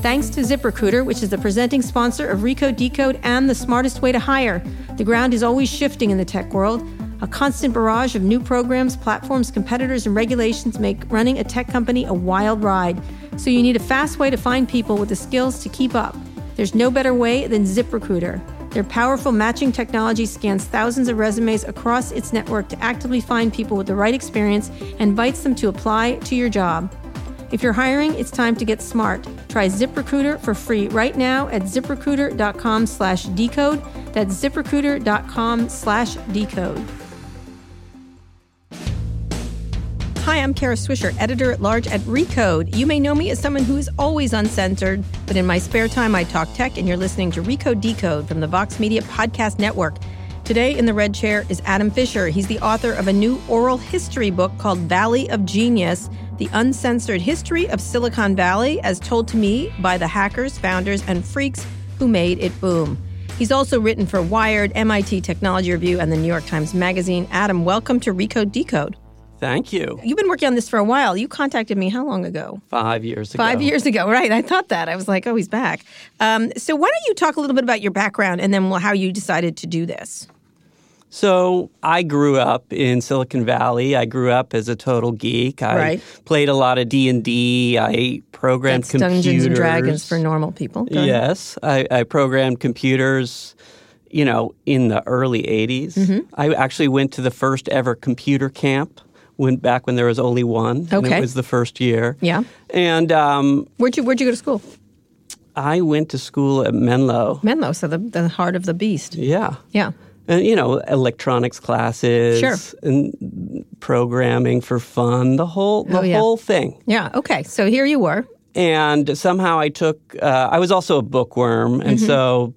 Thanks to ZipRecruiter, which is the presenting sponsor of Recode Decode and the smartest way to hire. The ground is always shifting in the tech world. A constant barrage of new programs, platforms, competitors, and regulations make running a tech company a wild ride. So you need a fast way to find people with the skills to keep up. There's no better way than ZipRecruiter. Their powerful matching technology scans thousands of resumes across its network to actively find people with the right experience and invites them to apply to your job. If you're hiring, it's time to get smart. Try ZipRecruiter for free right now at ziprecruiter.com slash decode. That's ziprecruiter.com slash decode. Hi, I'm Kara Swisher, editor at large at Recode. You may know me as someone who is always uncensored, but in my spare time, I talk tech, and you're listening to Recode Decode from the Vox Media Podcast Network. Today in the red chair is Adam Fisher. He's the author of a new oral history book called Valley of Genius The Uncensored History of Silicon Valley, as told to me by the hackers, founders, and freaks who made it boom. He's also written for Wired, MIT Technology Review, and the New York Times Magazine. Adam, welcome to Recode Decode. Thank you. You've been working on this for a while. You contacted me how long ago? Five years ago. Five years ago, right. I thought that. I was like, oh, he's back. Um, so, why don't you talk a little bit about your background and then how you decided to do this? So I grew up in Silicon Valley. I grew up as a total geek. I right. played a lot of D and D. I programmed That's computers. Dungeons and Dragons for normal people. Go yes, I, I, programmed computers. You know, in the early '80s, mm-hmm. I actually went to the first ever computer camp went back when there was only one. Okay. it was the first year. Yeah. And um, where'd you where'd you go to school? I went to school at Menlo. Menlo, so the the heart of the beast. Yeah. Yeah. And you know, electronics classes, sure. and programming for fun, the whole the oh, yeah. whole thing. Yeah. Okay. So here you were. And somehow I took. Uh, I was also a bookworm, and mm-hmm. so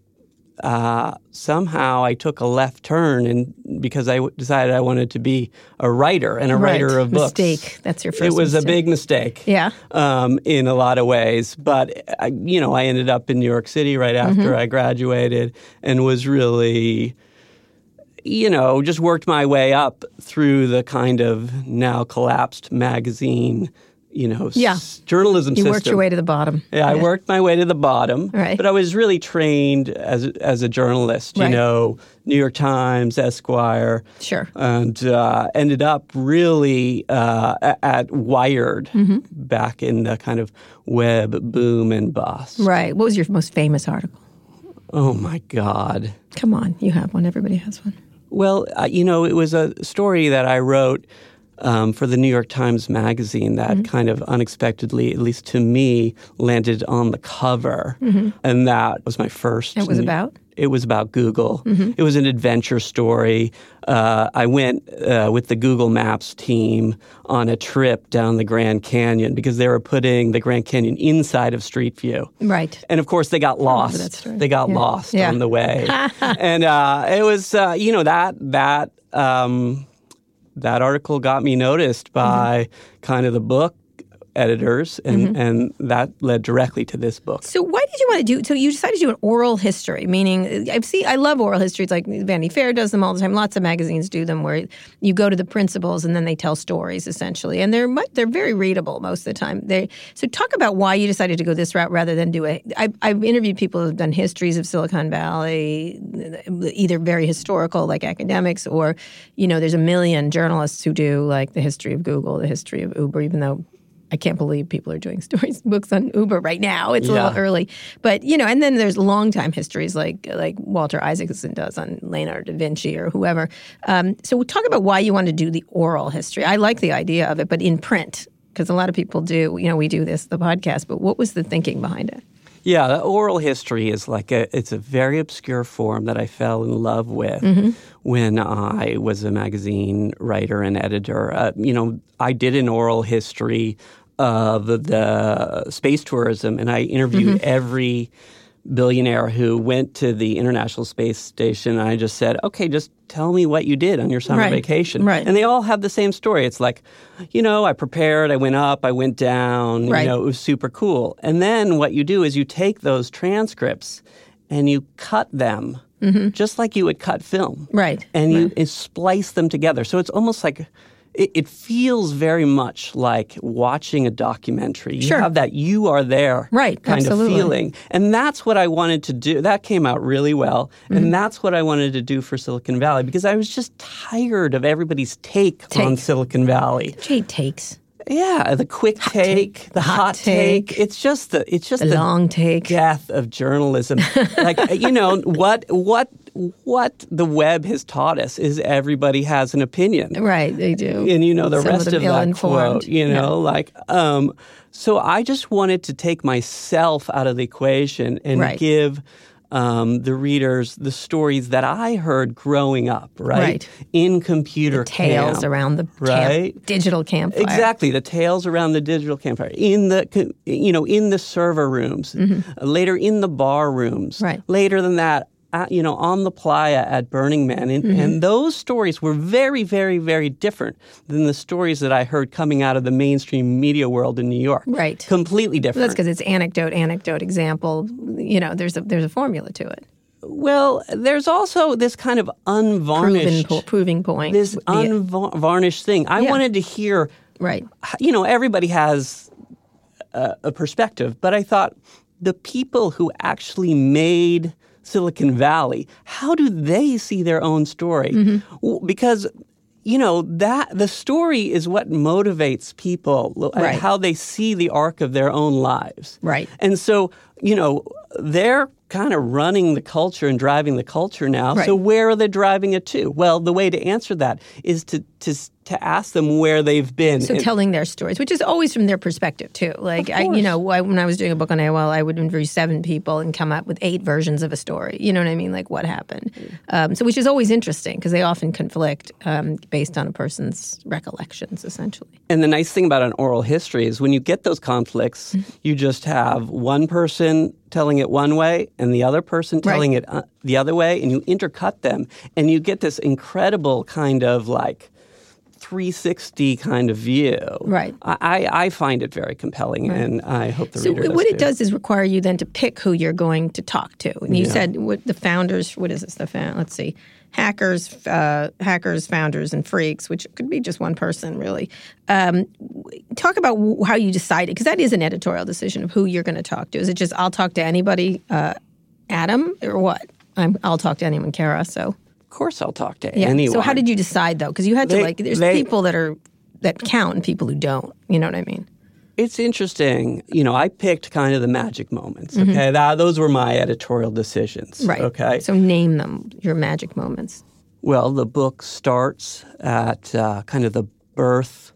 uh, somehow I took a left turn and because I w- decided I wanted to be a writer and a right. writer of books. Mistake. That's your first. It was mistake. a big mistake. Yeah. Um, in a lot of ways, but I, you know, I ended up in New York City right after mm-hmm. I graduated and was really. You know, just worked my way up through the kind of now collapsed magazine you know, yeah. s- journalism you system. worked your way to the bottom. Yeah, I worked my way to the bottom. Right. But I was really trained as as a journalist. You Right. know, New York Times, Esquire. Sure. And uh, ended up really uh, at Wired Mm-hmm. back in the kind of web boom and bust. Right. What was your most famous article? Oh my God. Come on, you have one. Everybody has one. Well, uh, you know, it was a story that I wrote um, for the New York Times Magazine that Mm-hmm. kind of unexpectedly, at least to me, landed on the cover. And that was my first. Mm-hmm. It was about? It was about Google. Mm-hmm. It was an adventure story. Uh, I went uh, with the Google Maps team on a trip down the Grand Canyon because they were putting the Grand Canyon inside of Street View. Right. And of course, they got lost. They got Yeah. lost Yeah. on the way, and uh, it was uh, you know that that um, that article got me noticed by kind of the book editors, and mm-hmm. and that led directly to this book. So why did you want to do? So you decided to do an oral history, meaning uh, I've seen I love oral histories. Like Vanity Fair does them all the time. Lots of magazines do them, where you go to the principals and then they tell stories essentially, and they're much, they're very readable most of the time. They so talk about why you decided to go this route rather than do a. I, I've interviewed people who've done histories of Silicon Valley, either very historical like academics, or you know, there's a million journalists who do like the history of Google, the history of Uber, even though I can't believe people are doing stories books on Uber right now. It's a Yeah. little early, but you know. And then there's long time histories like like Walter Isaacson does on Leonardo da Vinci or whoever. Um, so talk about why you want to do the oral history. I like the idea of it, but in print because a lot of people do. You know, we do this the podcast, but what was the thinking behind it? Yeah, the oral history is like a it's a very obscure form that I fell in love with when I was a magazine writer and editor. Uh, you know, I did an oral history of the space tourism, and I interviewed mm-hmm. every billionaire who went to the International Space Station. And I just said, okay, just tell me what you did on your summer Right, vacation. right. And they all have the same story. It's like, you know, I prepared, I went up, I went down, Right. you know, it was super cool. And then what you do is you take those transcripts and you cut them mm-hmm. just like you would cut film. Right, And you, you splice them together. So it's almost like it, it feels very much like watching a documentary. You Sure. have that you are there Right, kind absolutely. of feeling. And that's what I wanted to do. That came out really well. Mm-hmm. And that's what I wanted to do for Silicon Valley because I was just tired of everybody's take, on Silicon Valley. Jade takes Yeah, the quick take, the hot hot, take. take, It's just the it's just the the long take. death of journalism. like you know what what what the web has taught us is everybody has an opinion. Right, they do. And you know the Some rest them of, that quote, you know, like um so I just wanted to take myself out of the equation and Right. give um, the readers the stories that I heard growing up, right? Right. In computer Tales camp. around the camp- Right. digital campfire. Exactly, the tales around the digital campfire in the you know in the server rooms, uh, later in the bar rooms, Mm-hmm. Right. later than that. Uh you know, on the playa at Burning Man, and, Mm-hmm. and those stories were very, very, very different than the stories that I heard coming out of the mainstream media world in New York. Right. completely Well, different. that's because it's anecdote, anecdote, example. You know, there's a there's a formula to it. well, there's also this kind of unvarnished, proving point. this would be it. unvarnished thing. I Yeah. wanted to hear right. you know, everybody has a, a perspective, but I thought the people who actually made Silicon Valley, how do they see their own story? Mm-hmm. Because you know that the story is what motivates people Right. how they see the arc of their own lives Right. and so you know they're kind of running the culture and driving the culture now so where are they driving it to well the way to answer that is to to to ask them where they've been So And- telling their stories, which is always from their perspective too. Like I, you know, I, when I was doing a book on AOL, I would interview seven people and come up with eight versions of a story. You know what I mean? Like what happened. Um, so which is always interesting because they often conflict um, based on a person's recollections, essentially. And the nice thing about an oral history is when you get those conflicts, Mm-hmm. you just have one person telling it one way and the other person Right. telling it uh, the other way, and you intercut them, and you get this incredible kind of like 360 kind of view. Right. I, I I find it very compelling, and I hope the So reader does what too. it does is require you then to pick who you're going to talk to. And you Yeah. said what the founders. What is this? The found, let's see, hackers, uh, hackers, founders, and freaks, which could be just one person really. Um, talk about w- how you decided because that is an editorial decision of who you're going to talk to. Is it just I'll talk to anybody, uh, Adam, or what? I'm, I'll talk to anyone, Kara. So course, I'll talk to yeah. anyone. So how did you decide though? Because you had to like. There's they- people that are that count and people who don't. You know what I mean? It's interesting. You know, I picked kind of the magic moments. Okay, that, those were my editorial decisions. Mm-hmm. Right. Okay. So name them your magic moments. Well, the book starts at uh, kind of the birth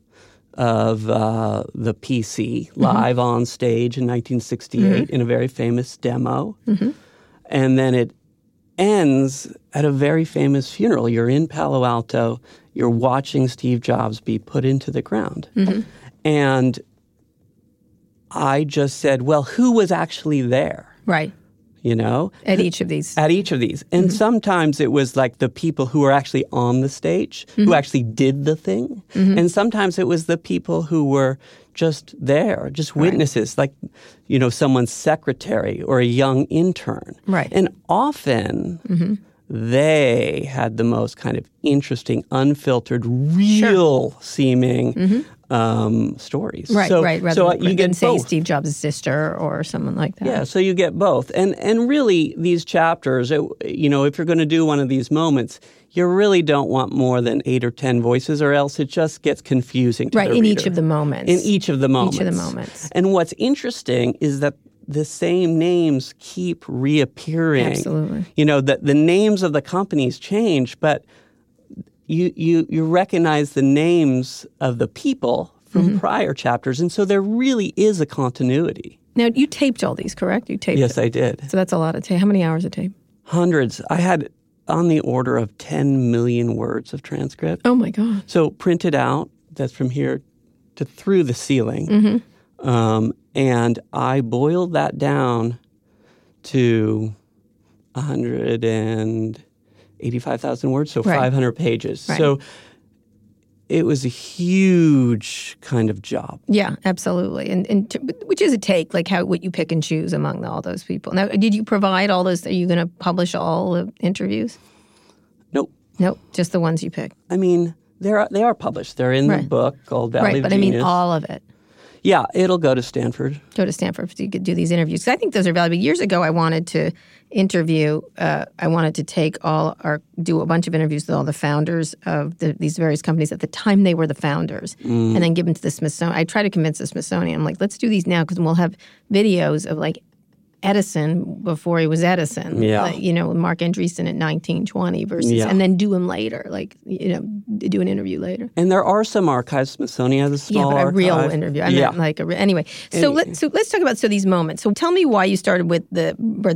of uh, the PC live on stage in 1968 in a very famous demo. And then it ends at a very famous funeral. You're in Palo Alto, you're watching Steve Jobs be put into the ground. Mm-hmm. And I just said, well, who was actually there? Right. You know? At each of these. at each of these. And mm-hmm. sometimes it was like the people who were actually on the stage, who mm-hmm. actually did the thing. And sometimes it was the people who were just there, just witnesses, like, you know, someone's secretary or a young intern. Right. And often mm-hmm. they had the most kind of interesting, unfiltered, real seeming mm-hmm. um, stories. Right, so, right. Rather so uh, than, you than get say both. Steve Jobs' sister or someone like that. Yeah, so you get both, and and really these chapters, you know, if you're going to do one of these moments, you really don't want more than eight or ten voices, or else it just gets confusing. To Right, the in each of the moments. In each of the moments. Each of the moments. And what's interesting is that the same names keep reappearing. Absolutely. You know, that the names of the companies change, but you you you recognize the names of the people from Mm-hmm. prior chapters, and so there really is a continuity. Now, you taped all these, correct? You taped Yes, it. I did. So that's a lot of tape. How many hours of tape? Hundreds. I had on the order of 10 million words of transcript. Oh, my God. So printed out, that's from here to through the ceiling. Mm-hmm. Um, and I boiled that down to 185,000 words, so Right. 500 pages. Right. So it was a huge kind of job. Yeah, absolutely. And, and to, which is a take, like how what you pick and choose among all those people. Now, did you provide all those? Are you going to publish all the interviews? Nope. Nope, just the ones you pick. I mean, They're they are published. They're in the book called Valley right, but I mean all of it. Yeah, it'll go to Stanford. Go to Stanford so you could do these interviews. 'Cause I think those are valuable. Years ago, I wanted to interview. Uh, I wanted to take all or do a bunch of interviews with all the founders of the, these various companies at the time they were the founders, Mm. and then give them to the Smithsonian. I try to convince the Smithsonian. I'm like, let's do these now because we'll have videos of like Edison before he was Edison. Yeah. Like, you know, Marc Andreessen at 1920 versus, Yeah. and then do him later. Like, you know, do an interview later. And there are some archives. Smithsonian has a small Yeah, but a real interview. I yeah. like a re- anyway. So let so let's talk about so these moments. So tell me why you started with the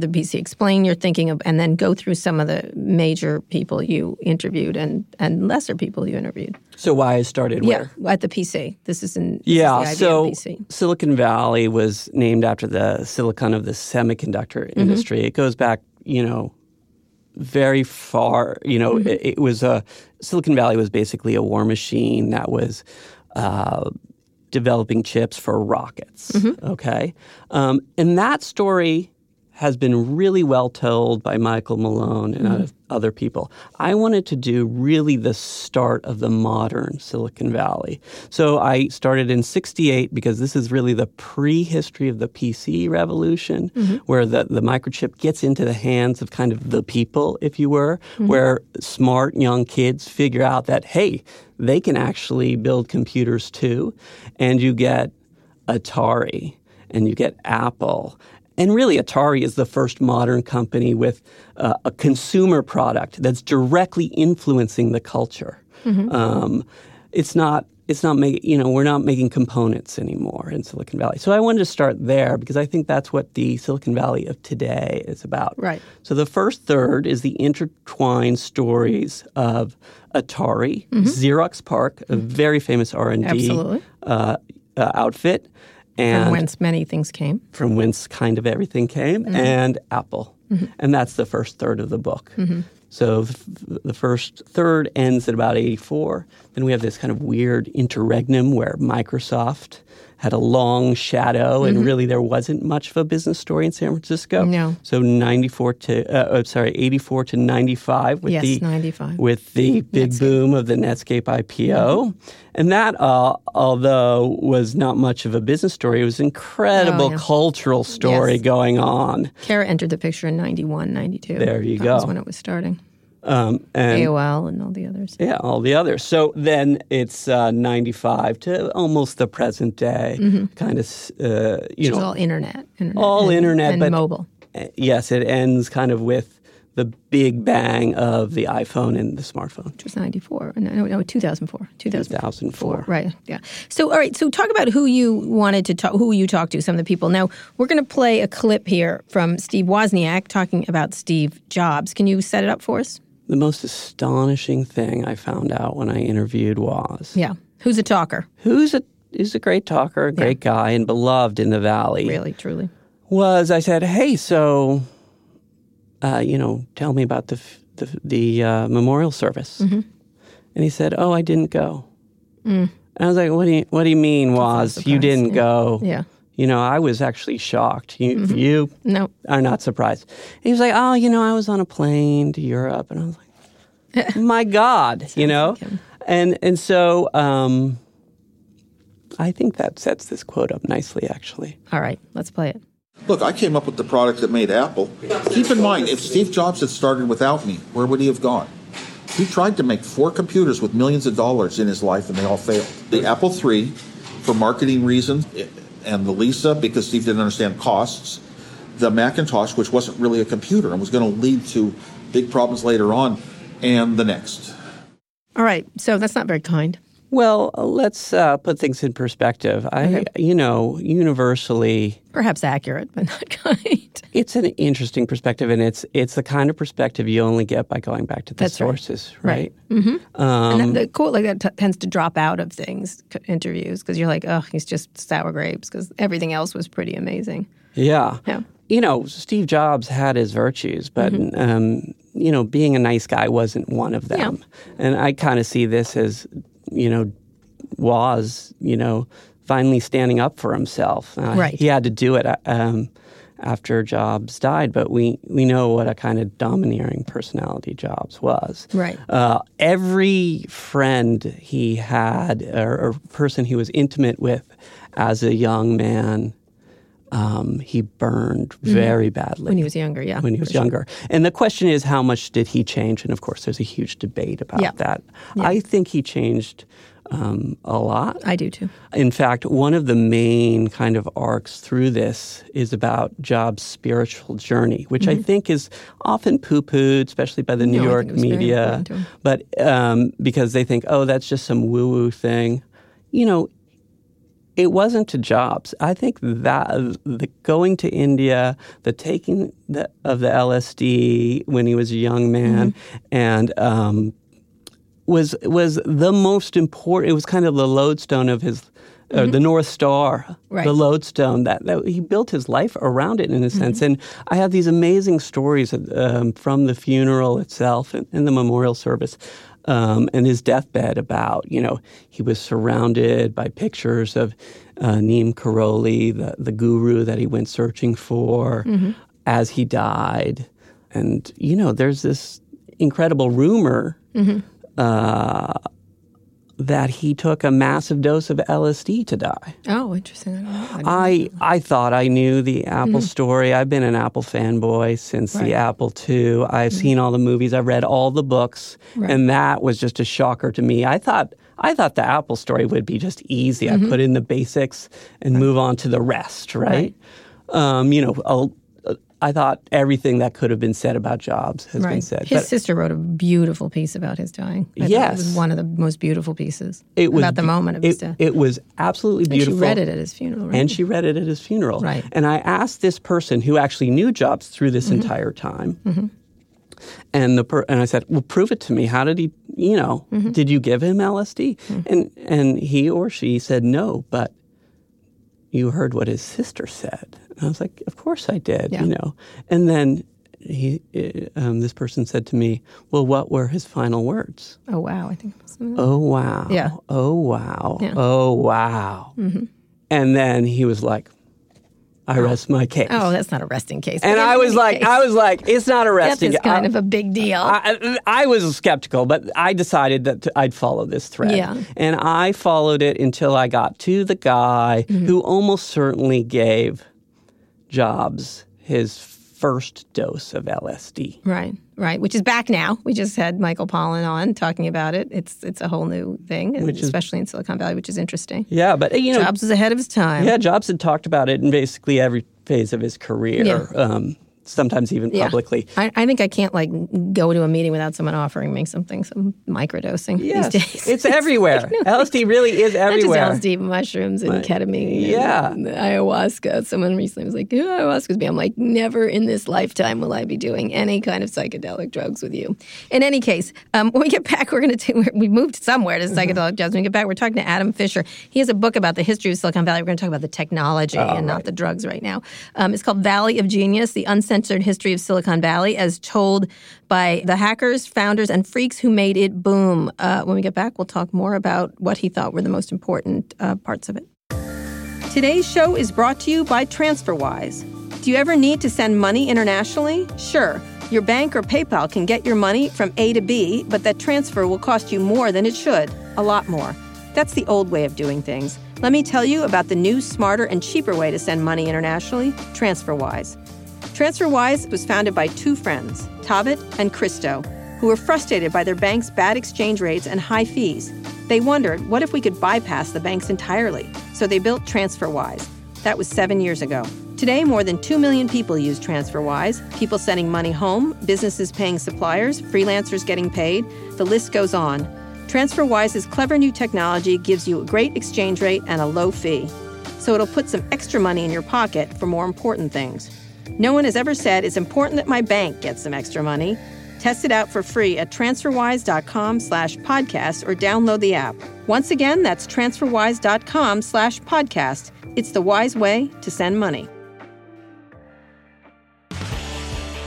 of PC. Explain your thinking of, and then go through some of the major people you interviewed and and lesser people you interviewed. so why I started where? Yeah, at the PC. This is in this Yeah, is the so PC. Silicon Valley was named after the silicon of the semiconductor Mm-hmm. industry. It goes back, you know, very far. You know, Mm-hmm. it, it was a Silicon Valley was basically a war machine that was uh, developing chips for rockets. Mm-hmm. Okay, um, and that story has been really well told by Michael Malone and Mm-hmm. other- people. I wanted to do really the start of the modern Silicon Valley. So I started in 68 because this is really the prehistory of the PC revolution, where the, the microchip gets into the hands of kind of the people, if you were, where smart young kids figure out that, hey, they can actually build computers too. And you get Atari and you get Apple. And really, Atari is the first modern company with uh, a consumer product that's directly influencing the culture. Um, it's not. It's not make, you know we're not making components anymore in Silicon Valley. So I wanted to start there because I think that's what the Silicon Valley of today is about. Right. So the first third is the intertwined stories of Atari, Xerox PARC, a very famous R and D Absolutely. uh, uh, outfit, and From whence many things came. from whence kind of everything came, Mm-hmm. and Apple. And that's the first third of the book. Mm-hmm. So th- the first third ends at about 84. Then we have this kind of weird interregnum where Microsoft had a long shadow, and really there wasn't much of a business story in San Francisco. Mm-hmm. No. So 94 to, uh, uh, sorry, 84 to 95 with Yes, the 95. with the big boom of the Netscape IPO. And that, uh, although was not much of a business story, it was an incredible Oh, yeah. cultural story Yes. going on. Kara entered the picture in 91, 92. There you that go. was when it was starting. Um, and AOL and all the others. yeah, all the others. So then it's uh, 95 to almost the present day, kind of, uh, you Mm-hmm. Was know, all internet. internet all and, internet, and but mobile. uh, yes, it ends kind of with the big bang of the iPhone and the smartphone. which was 94. No, no, no 2004. 2004. 2004. Right. Yeah. So, all right. So, talk about who you wanted to talk, who you talked to, some of the people. Now, we're going to play a clip here from Steve Wozniak talking about Steve Jobs. Can you set it up for us? The most astonishing thing I found out when I interviewed Woz Yeah. Who's a talker? who's a is a great talker, a great guy, and beloved in the valley. Really, truly. Woz I said, hey, so, uh, you know, tell me about the f- the, the uh, memorial service, Mm-hmm. and he said, oh, I didn't go. And I was like, what do you what do you mean, Woz you didn't yeah. go? Yeah. You know, I was actually shocked. You Mm-hmm. you No. are not surprised. And he was like, oh, you know, I was on a plane to Europe, and I was like, my God, you know, like and and so um, I think that sets this quote up nicely, actually. All right. Let's play it. Look, I came up with the product that made Apple. Keep in mind, if Steve Jobs had started without me, where would he have gone? He tried to make four computers with millions of dollars in his life, and they all failed. The Apple III, for marketing reasons, and the Lisa, because Steve didn't understand costs. The Macintosh, which wasn't really a computer and was going to lead to big problems later on, and the NeXT. All right. So, that's not very kind. Well, let's uh, put things in perspective. I, you know, universally, Perhaps accurate, but not kind. it's an interesting perspective, and it's it's the kind of perspective you only get by going back to the That's right. sources, Right. right? Um, and the quote like that t- tends to drop out of things, c- interviews, because you're like, oh, he's just sour grapes, because everything else was pretty amazing. Yeah. Yeah. You know, Steve Jobs had his virtues, but, Mm-hmm. um, you know, being a nice guy wasn't one of them. And I kind of see this as, you know, Woz, you know, finally standing up for himself. Uh, Right. He had to do it. Um, after Jobs died, but we, we know what a kind of domineering personality Jobs was. Right. Uh, every friend he had, or, or person he was intimate with as a young man, um, he burned very badly When he was younger, yeah. when he was sure. younger. And the question is, how much did he change? And of course, there's a huge debate about Yeah. that. I think he changed um, a lot. I do too. In fact, one of the main kind of arcs through this is about Jobs' spiritual journey, which I think is often poo pooed, especially by the New Mm-hmm. No, York think it was very media. important to him. But um, because they think, oh, that's just some woo woo thing. You know, it wasn't to Jobs. I think that the going to India, the taking the, of the LSD when he was a young man, Mm-hmm. and um, was was the most important. It was kind of the lodestone of his. Or the North Star, Mm-hmm. Right. the lodestone that, that he built his life around it in a Mm-hmm. sense. And I have these amazing stories um, from the funeral itself and, and the memorial service um, and his deathbed about, you know, he was surrounded by pictures of uh, Neem Karoli, the, the guru that he went searching for Mm-hmm. as he died. And, you know, there's this incredible rumor Mm-hmm. uh, that he took a massive dose of LSD to die. Oh, interesting. I don't know. I I, I thought I knew the Apple mm-hmm. story. I've been an Apple fanboy since Right. the Apple II. I've mm-hmm. seen all the movies. I've read all the books, Right. and that was just a shocker to me. I thought I thought the Apple story would be just easy. I mm-hmm. put in the basics and move on to the rest. Right? Um, you know, I'll, I thought everything that could have been said about Jobs has been said. His But sister wrote a beautiful piece about his dying. I Yes. It was one of the most beautiful pieces it was about the moment of his it, death. it was absolutely And beautiful. She read it at his funeral, right? And she read it at his funeral. Right. Mm-hmm. And I asked this person who actually knew Jobs through this entire time. And the per- and I said, "Well, prove it to me. How did he? You know, Mm-hmm. did you give him LSD?" And and he or she said no, but you heard what his sister said. And I was like, "Of course I did." Yeah. You know. And then he, uh, um, this person said to me, "Well, what were his final words?" oh, wow. I think it was Oh wow. Yeah. Oh wow. Yeah. Oh wow. Mm-hmm. And then he was like, "I rest my case." Oh, that's not a resting case. and I was like, case, I was like, it's not a arresting. is kind I, of a big deal. I, I was skeptical, but I decided that I'd follow this thread. Yeah. And I followed it until I got to the guy Mm-hmm. who almost certainly gave Jobs his first dose of LSD. Right, right. Which is back now. We just had Michael Pollan on talking about it. It's it's a whole new thing, Which is- especially in Silicon Valley, which is interesting. Yeah, but you know, Jobs was ahead of his time. Yeah, Jobs had talked about it in basically every phase of his career, Yeah. um, sometimes even Yeah. publicly. I, I think I can't like go to a meeting without someone offering me something, some microdosing Yes, these days. it's everywhere. LSD really is everywhere. Not just LSD, mushrooms and ketamine. yeah. And ayahuasca. Someone recently was like, "Ooh, ayahuasca's me. I'm like, never in this lifetime will I be doing any kind of psychedelic drugs with you. In any case, um, when we get back, we're going to we moved somewhere to Mm-hmm. psychedelic drugs. When we get back, we're talking to Adam Fisher. He has a book about the history of Silicon Valley. We're going to talk about the technology and not the drugs right now. Um, it's called Valley of Genius, the uncensored history of Silicon Valley, as told by the hackers, founders, and freaks who made it boom. Uh, when we get back, we'll talk more about what he thought were the most important uh, parts of it. Today's show is brought to you by TransferWise. Do you ever need to send money internationally? Sure. Your bank or PayPal can get your money from A to B, but that transfer will cost you more than it should. A lot more. That's the old way of doing things. Let me tell you about the new, smarter, and cheaper way to send money internationally TransferWise. TransferWise was founded by two friends, Taavet and Kristo, who were frustrated by their bank's bad exchange rates and high fees. They wondered, what if we could bypass the banks entirely? So they built TransferWise. That was seven years ago. Today, more than 2 million people use TransferWise people sending money home, businesses paying suppliers, freelancers getting paid. The list goes on. TransferWise's clever new technology gives you a great exchange rate and a low fee. So it'll put some extra money in your pocket for more important things. No one has ever said it's important that my bank gets some extra money. Test it out for free at transferwise.com slash podcast or download the app. Once again, that's transferwise.com slash podcast. It's the wise way to send money.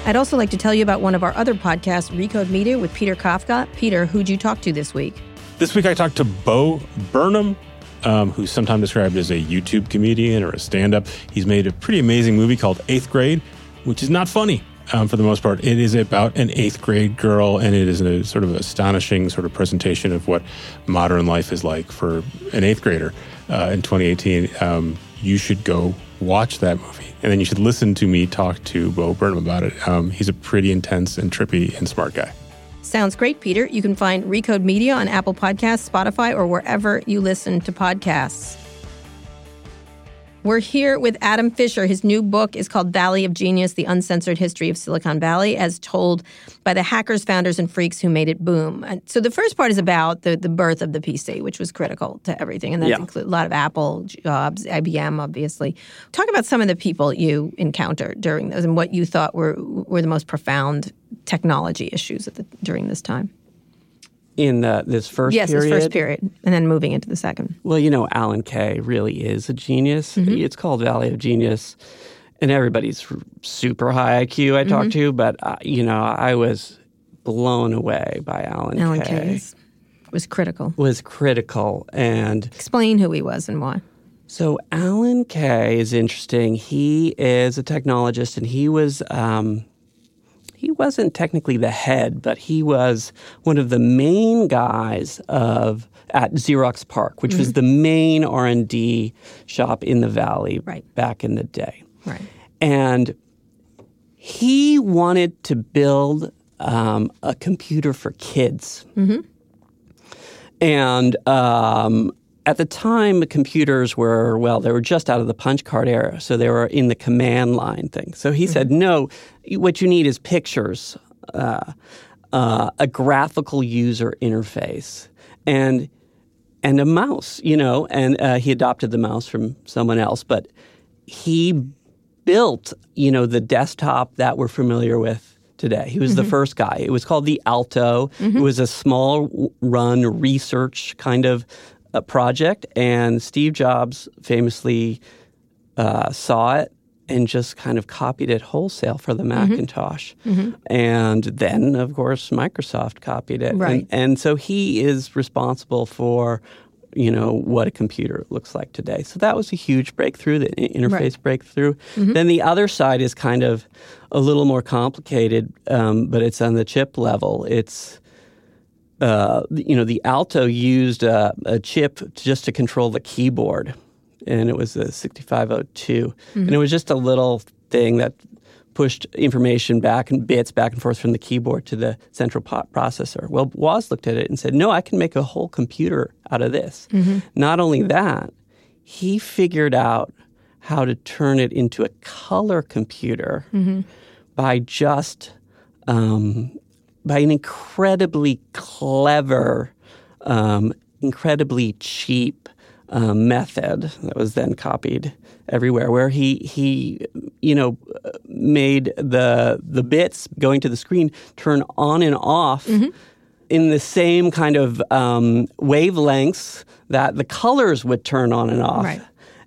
I'd also like to tell you about one of our other podcasts, Recode Media with Peter Kafka. Peter, who'd you talk to this week? This week I talked to Bo Burnham, um, who's sometimes described as a YouTube comedian or a stand up. He's made a pretty amazing movie called Eighth Grade, which is not funny. Um, for the most part, it is about an eighth grade girl, and it is a sort of astonishing sort of presentation of what modern life is like for an eighth grader uh, in 2018. Um, you should go watch that movie, and then you should listen to me talk to Bo Burnham about it. Um, he's a pretty intense and trippy and smart guy. Sounds great, Peter. You can find Recode Media on Apple Podcasts, Spotify, or wherever you listen to podcasts. We're here with Adam Fisher. His new book is called Valley of Genius The Uncensored History of Silicon Valley, as told by the hackers, founders, and freaks who made it boom. And so the first part is about the, the birth of the PC, which was critical to everything. And that Yeah. includes a lot of Apple jobs, IBM, obviously. Talk about some of the people you encountered during those and what you thought were, were the most profound technology issues at the, during this time. In uh, this first yes, period, this first period, and then moving into the second. Well, you know, Alan Kay really is a genius. It's called Valley of Genius, and everybody's super high IQ I talked to, but uh, you know, I was blown away by Alan, Alan Kay. Was critical. Was critical, and Explain who he was and why. so Alan Kay is interesting. He is a technologist, and he was. Um, he wasn't technically the head, but he was one of the main guys of at Xerox PARC, which was the main R and D shop in the valley Right. back in the day. Right. And he wanted to build um, a computer for kids. And um, at the time, computers were, well, they were just out of the punch card era. So they were in the command line thing. So he said, no, what you need is pictures, uh, uh, a graphical user interface. And and a mouse, you know, and uh, he adopted the mouse from someone else, but he built, you know, the desktop that we're familiar with today. He was the first guy. It was called the Alto. It was a small run research kind of uh, project, and Steve Jobs famously uh, saw it and just kind of copied it wholesale for the Macintosh. And then, of course, Microsoft copied it. Right. And, and so he is responsible for, you know, what a computer looks like today. So that was a huge breakthrough, the interface breakthrough. Then the other side is kind of a little more complicated, um, but it's on the chip level. It's uh, you know, the Alto used uh, a chip just to control the keyboard, and it was a 6502. And it was just a little thing that pushed information back and bits back and forth from the keyboard to the central processor. Well, Woz looked at it and said, No, I can make a whole computer out of this. Not only that, he figured out how to turn it into a color computer by just um, by an incredibly clever, um, incredibly cheap um, method that was then copied everywhere, where he he you know made the the bits going to the screen turn on and off in the same kind of um, wavelengths that the colors would turn on and off. Right.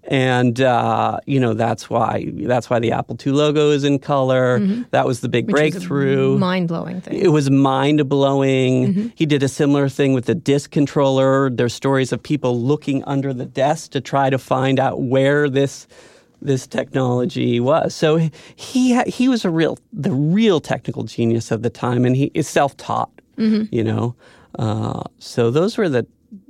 And uh, you know that's why that's why the Apple II logo is in color. That was the big breakthrough. Mind blowing thing. It was mind blowing. Mm-hmm. He did a similar thing with the disk controller. There's stories of people looking under the desk to try to find out where this this technology was. So he he, was a real the real technical genius of the time, and he is self taught. You know, uh, so those were the.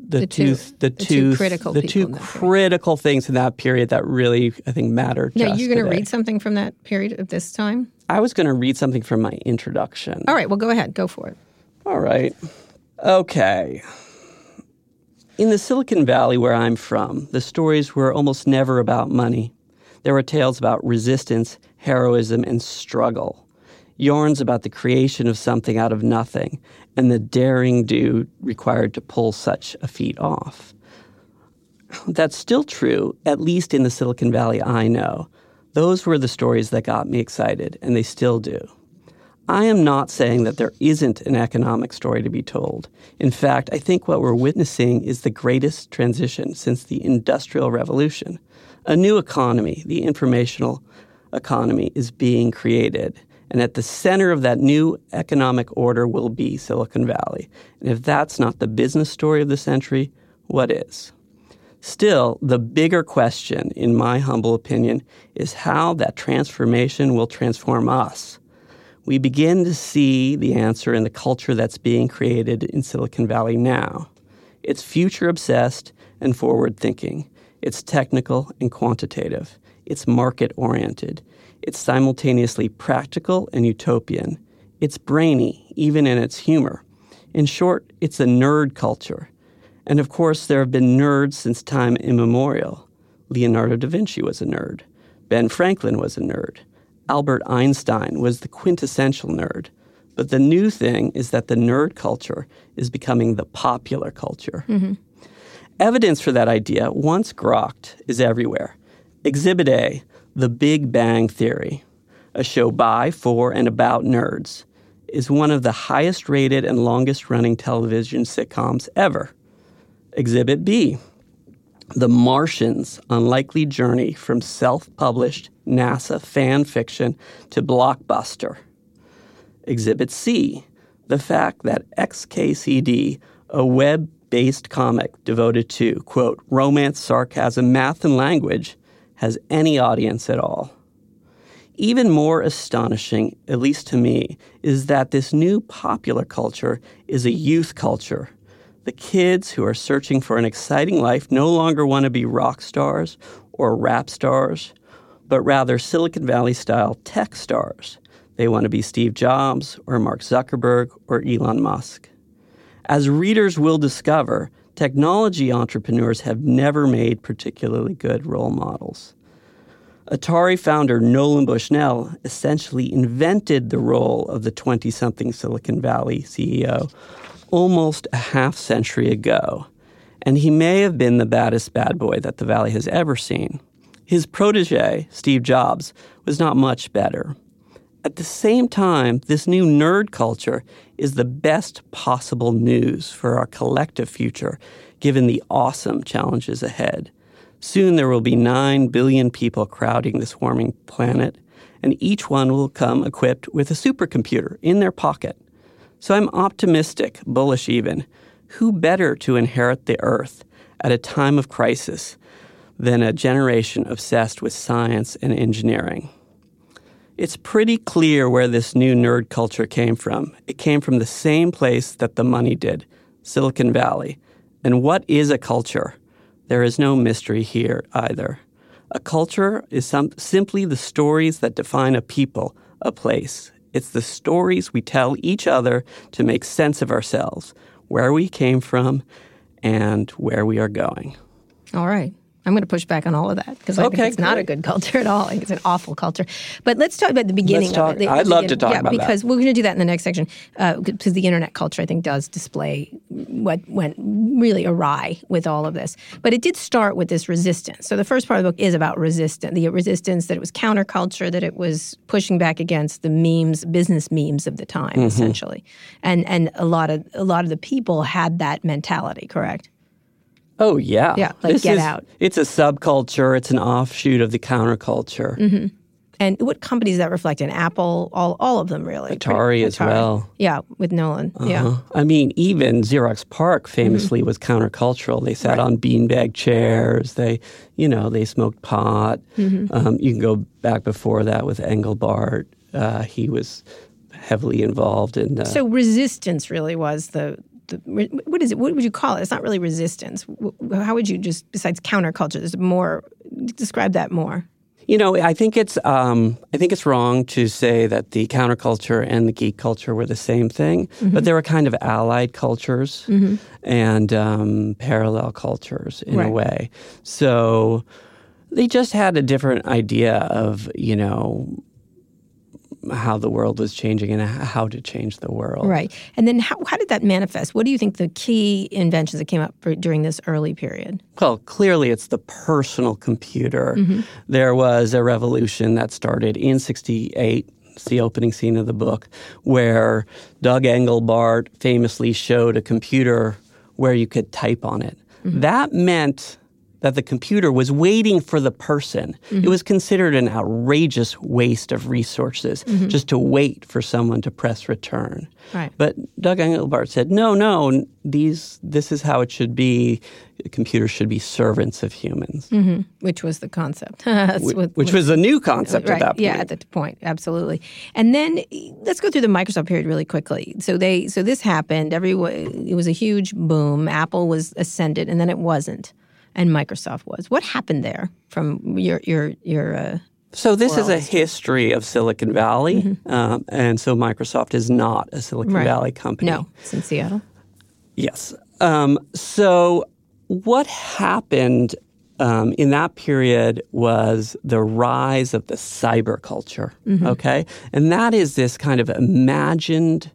The. The two, two- the, the two two, critical the two critical things in that period that really, I think, mattered. Yeah, you're going to read something from that period of this time? I was going to read something from my introduction. All right, well, go ahead. Go for it. All right. Okay. In the Silicon Valley, where I'm from, the stories were almost never about money. There were tales about resistance, heroism, and struggle. Yarns about the creation of something out of nothing and the daring do required to pull such a feat off. That's still true, at least in the Silicon Valley I know. Those were the stories that got me excited, and they still do. I am not saying that there isn't an economic story to be told. In fact, I think what we're witnessing is the greatest transition since the Industrial Revolution. A new economy, the informational economy, is being created. And at the center of that new economic order will be Silicon Valley. And if that's not the business story of the century, what is? Still, the bigger question, in my humble opinion, is how that transformation will transform us. We begin to see the answer in the culture that's being created in Silicon Valley now. It's future obsessed and forward thinking. It's technical and quantitative. It's market oriented. It's simultaneously practical and utopian. It's brainy, even in its humor. In short, it's a nerd culture. And of course, there have been nerds since time immemorial. Leonardo da Vinci was a nerd. Ben Franklin was a nerd. Albert Einstein was the quintessential nerd. But the new thing is that the nerd culture is becoming the popular culture. Mm-hmm. Evidence for that idea, once grokked, is everywhere. Exhibit A The Big Bang Theory, a show by, for, and about nerds, is one of the highest rated and longest running television sitcoms ever. Exhibit B The Martian's Unlikely Journey from Self Published NASA Fan Fiction to Blockbuster. Exhibit C The fact that XKCD, a web based comic devoted to, quote, romance, sarcasm, math, and language, has any audience at all. Even more astonishing, at least to me, is that this new popular culture is a youth culture the kids who are searching for an exciting life no longer want to be rock stars or rap stars, but rather Silicon Valley style tech stars. They want to be Steve Jobs or Mark Zuckerberg or Elon Musk. As readers will discover, technology entrepreneurs have never made particularly good role models. Atari founder Nolan Bushnell essentially invented the role of the 20 something Silicon Valley CEO almost a half century ago, and he may have been the baddest bad boy that the Valley has ever seen. His protege, Steve Jobs, was not much better. At the same time, this new nerd culture is the best possible news for our collective future, given the awesome challenges ahead. Soon there will be 9 billion people crowding this warming planet, and each one will come equipped with a supercomputer in their pocket. So I'm optimistic, bullish even. Who better to inherit the earth at a time of crisis than a generation obsessed with science and engineering? It's pretty clear where this new nerd culture came from. It came from the same place that the money did Silicon Valley. And what is a culture? There is no mystery here either. A culture is some, simply the stories that define a people, a place, it's the stories we tell each other to make sense of ourselves, where we came from, and where we are going. All right. I'm going to push back on all of that because I okay, think it's great. not a good culture at all. I think it's an awful culture. But let's talk about the beginning talk, of it. The, I'd love to talk yeah, about because that. we're going to do that in the next section because uh, the internet culture, I think, does display what went really awry with all of this. But it did start with this resistance. So the first part of the book is about resistance, the resistance that it was counterculture, that it was pushing back against the memes, business memes of the time, mm-hmm. essentially, and and a lot of a lot of the people had that mentality. Correct. Oh yeah, yeah, like this get is, out. It's a subculture. It's an offshoot of the counterculture. Mm-hmm. And what companies that reflect in Apple, all all of them really. Atari, as well. Yeah, with Nolan. Uh-huh. Yeah. I mean, even Xerox PARC famously mm-hmm. was countercultural. They sat right. on beanbag chairs. They, you know, they smoked pot. Mm-hmm. Um, you can go back before that with Engelbart. Uh, he was heavily involved in. Uh, so resistance really was the the, what is it? What would you call it? It's not really resistance. How would you just besides counterculture? There's more. Describe that more. You know, I think it's um, I think it's wrong to say that the counterculture and the geek culture were the same thing, mm-hmm. but they were kind of allied cultures mm-hmm. and um, parallel cultures in right. a way. So they just had a different idea of you know how the world was changing and how to change the world. Right. And then how, how did that manifest? What do you think the key inventions that came up for, during this early period? Well, clearly it's the personal computer. Mm-hmm. There was a revolution that started in 68 it's the opening scene of the book, where Doug Engelbart famously showed a computer where you could type on it. Mm-hmm. That meant that the computer was waiting for the person. Mm-hmm. It was considered an outrageous waste of resources mm-hmm. just to wait for someone to press return. Right. But Doug Engelbart said, no, no, these, this is how it should be. Computers should be servants of humans, mm-hmm. which was the concept. Which, which was a new concept right. at that point. Yeah, at that point, absolutely. And then let's go through the Microsoft period really quickly. So they, so this happened. Everyone, it was a huge boom. Apple was ascended, and then it wasn't, and Microsoft was. What happened there from your your your? Uh, So this is a history of Silicon Valley, um, and so Microsoft is not a Silicon Right. Valley company. no, it's in Seattle. Yes. Um, so what happened um, in that period was the rise of the cyber culture. Okay, and that is this kind of imagined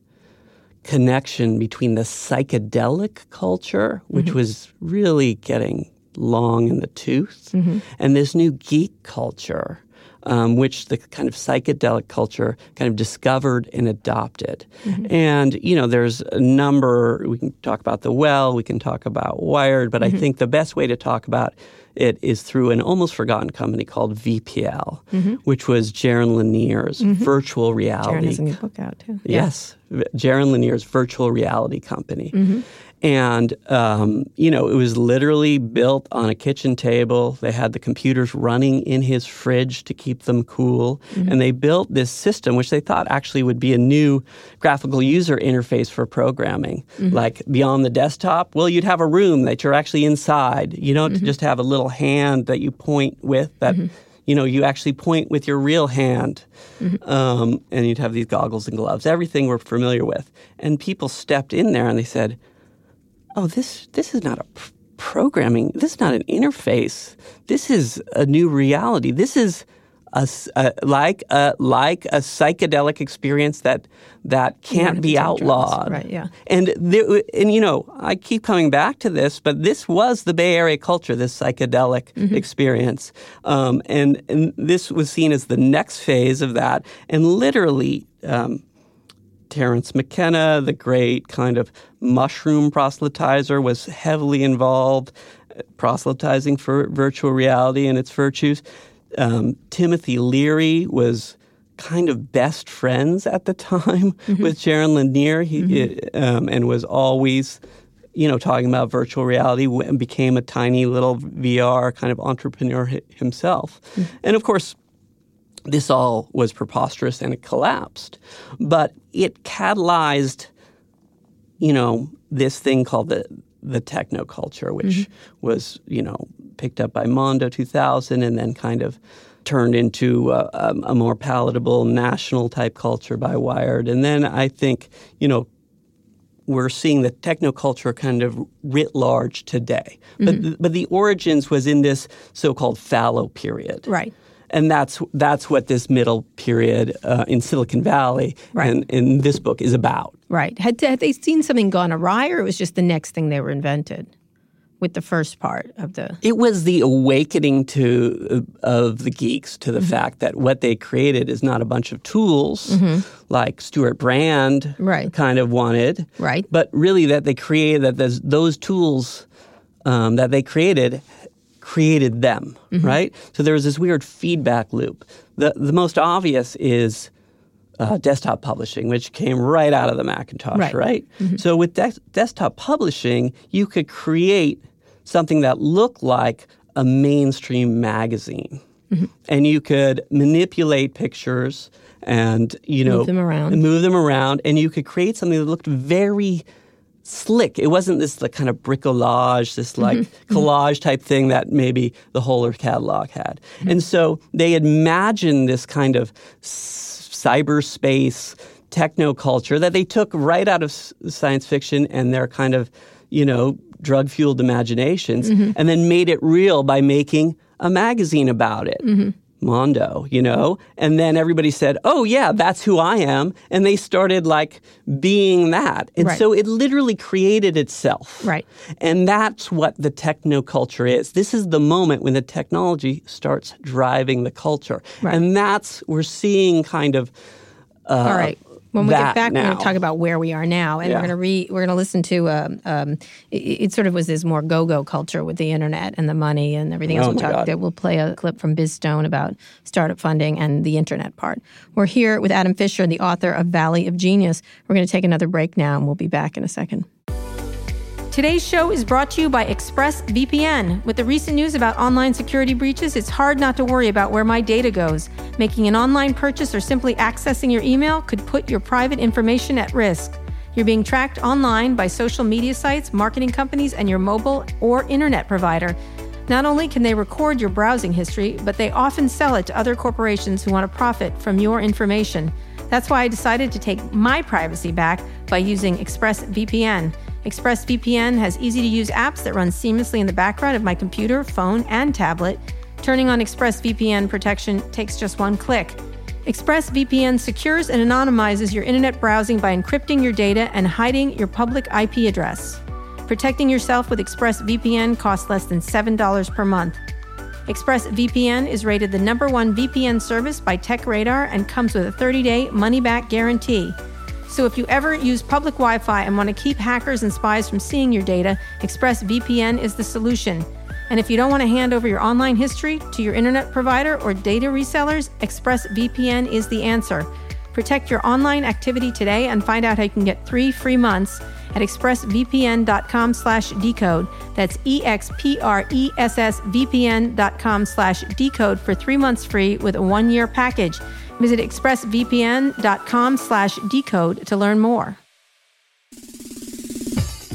connection between the psychedelic culture, which was really getting long in the tooth, mm-hmm. and this new geek culture, um, which the kind of psychedelic culture kind of discovered and adopted. Mm-hmm. And, you know, there's a number, we can talk about the well, we can talk about Wired, but I mm-hmm. think the best way to talk about it is through an almost forgotten company called VPL, which was Jaron Lanier's virtual Jaron reality has a new book out too. Yes, Jaron Lanier's virtual reality company. Mm-hmm. And, um, you know, it was literally built on a kitchen table. They had the computers running in his fridge to keep them cool. Mm-hmm. And they built this system, which they thought actually would be a new graphical user interface for programming. Mm-hmm. Like beyond the desktop, well, you'd have a room that you're actually inside. You don't Mm-hmm. just have a little hand that you point with that you know, you actually point with your real hand, um, and you'd have these goggles and gloves, everything we're familiar with. And people stepped in there and they said, "Oh, this this is not a programming. This is not an interface. This is a new reality. This is." A, a- like a like a psychedelic experience that that can't be take drugs. outlawed, Right, yeah. and there, and you know, I keep coming back to this, but this was the Bay Area culture, this psychedelic Mm-hmm. experience, um, and and this was seen as the next phase of that, and literally. Um, Terence McKenna, the great kind of mushroom proselytizer, was heavily involved uh, proselytizing for virtual reality and its virtues. Um, Timothy Leary was kind of best friends at the time with Jaron Lanier. He um, and was always, you know, talking about virtual reality and became a tiny little VR kind of entrepreneur hi- himself. And of course, this all was preposterous and it collapsed. But it catalyzed, you know, this thing called the the techno culture, which mm-hmm. was, you know, picked up by Mondo 2000 and then kind of turned into a, a, more palatable national type culture by Wired. And then I think, you know, we're seeing the technoculture kind of writ large today. But, mm-hmm. but the origins was in this so-called fallow period. Right. And that's that's what this middle period uh, in Silicon Valley Right. and in this book is about. Right. Had, had they seen something gone awry, or it was just the next thing they were invented with the first part of the. It was the awakening to uh, of the geeks to Mm-hmm. the fact that what they created is not a bunch of tools like Stewart Brand Mm-hmm. Right. kind of wanted, Right. But really, that they created that those, those tools um, that they created created them, Mm-hmm. right? So there was this weird feedback loop. The the most obvious is uh, desktop publishing, which came right out of the Macintosh, Right. right? So with des- desktop publishing, you could create something that looked like a mainstream magazine. And you could manipulate pictures and you know Move them around. move them around, and you could create something that looked very slick. It wasn't this like kind of bricolage, this mm-hmm. like mm-hmm. collage type thing that maybe the Whole Earth catalog had. Mm-hmm. And so they imagined this kind of s- cyberspace techno culture that they took right out of s- science fiction and their kind of, you know, drug fueled imaginations and then made it real by making a magazine about it. Mondo, you know? And then everybody said, oh, yeah, that's who I am. And they started like being that. And Right. so it literally created itself. Right. And that's what the techno culture is. This is the moment when the technology starts driving the culture. Right. And that's, we're seeing kind of. Uh, All right. When we get back, now. we're going to talk about where we are now, and Yeah. we're going to re we're going to listen to. Um, um, it, it sort of was this more go go culture with the internet and the money and everything else. Oh we'll my talk. God. That we'll play a clip from Biz Stone about startup funding and the internet part. We're here with Adam Fisher, the author of Valley of Genius. We're going to take another break now, and we'll be back in a second. Today's show is brought to you by ExpressVPN. With the recent news about online security breaches, it's hard not to worry about where my data goes. Making an online purchase or simply accessing your email could put your private information at risk. You're being tracked online by social media sites, marketing companies, and your mobile or internet provider. Not only can they record your browsing history, but they often sell it to other corporations who want to profit from your information. That's why I decided to take my privacy back by using ExpressVPN. ExpressVPN has easy to use apps that run seamlessly in the background of my computer, phone, and tablet. Turning on ExpressVPN protection takes just one click. ExpressVPN secures and anonymizes your internet browsing by encrypting your data and hiding your public IP address. Protecting yourself with ExpressVPN costs less than $7 per month. ExpressVPN is rated the number one VPN service by TechRadar and comes with a 30 day money back guarantee. So if you ever use public Wi Fi and want to keep hackers and spies from seeing your data, ExpressVPN is the solution. And if you don't want to hand over your online history to your internet provider or data resellers, ExpressVPN is the answer. Protect your online activity today and find out how you can get three free months at expressvpn.com slash decode. That's E E-X-P-R-E-S-S-V-P-N dot com slash decode for three months free with a one-year package. Visit expressvpn.com slash decode to learn more.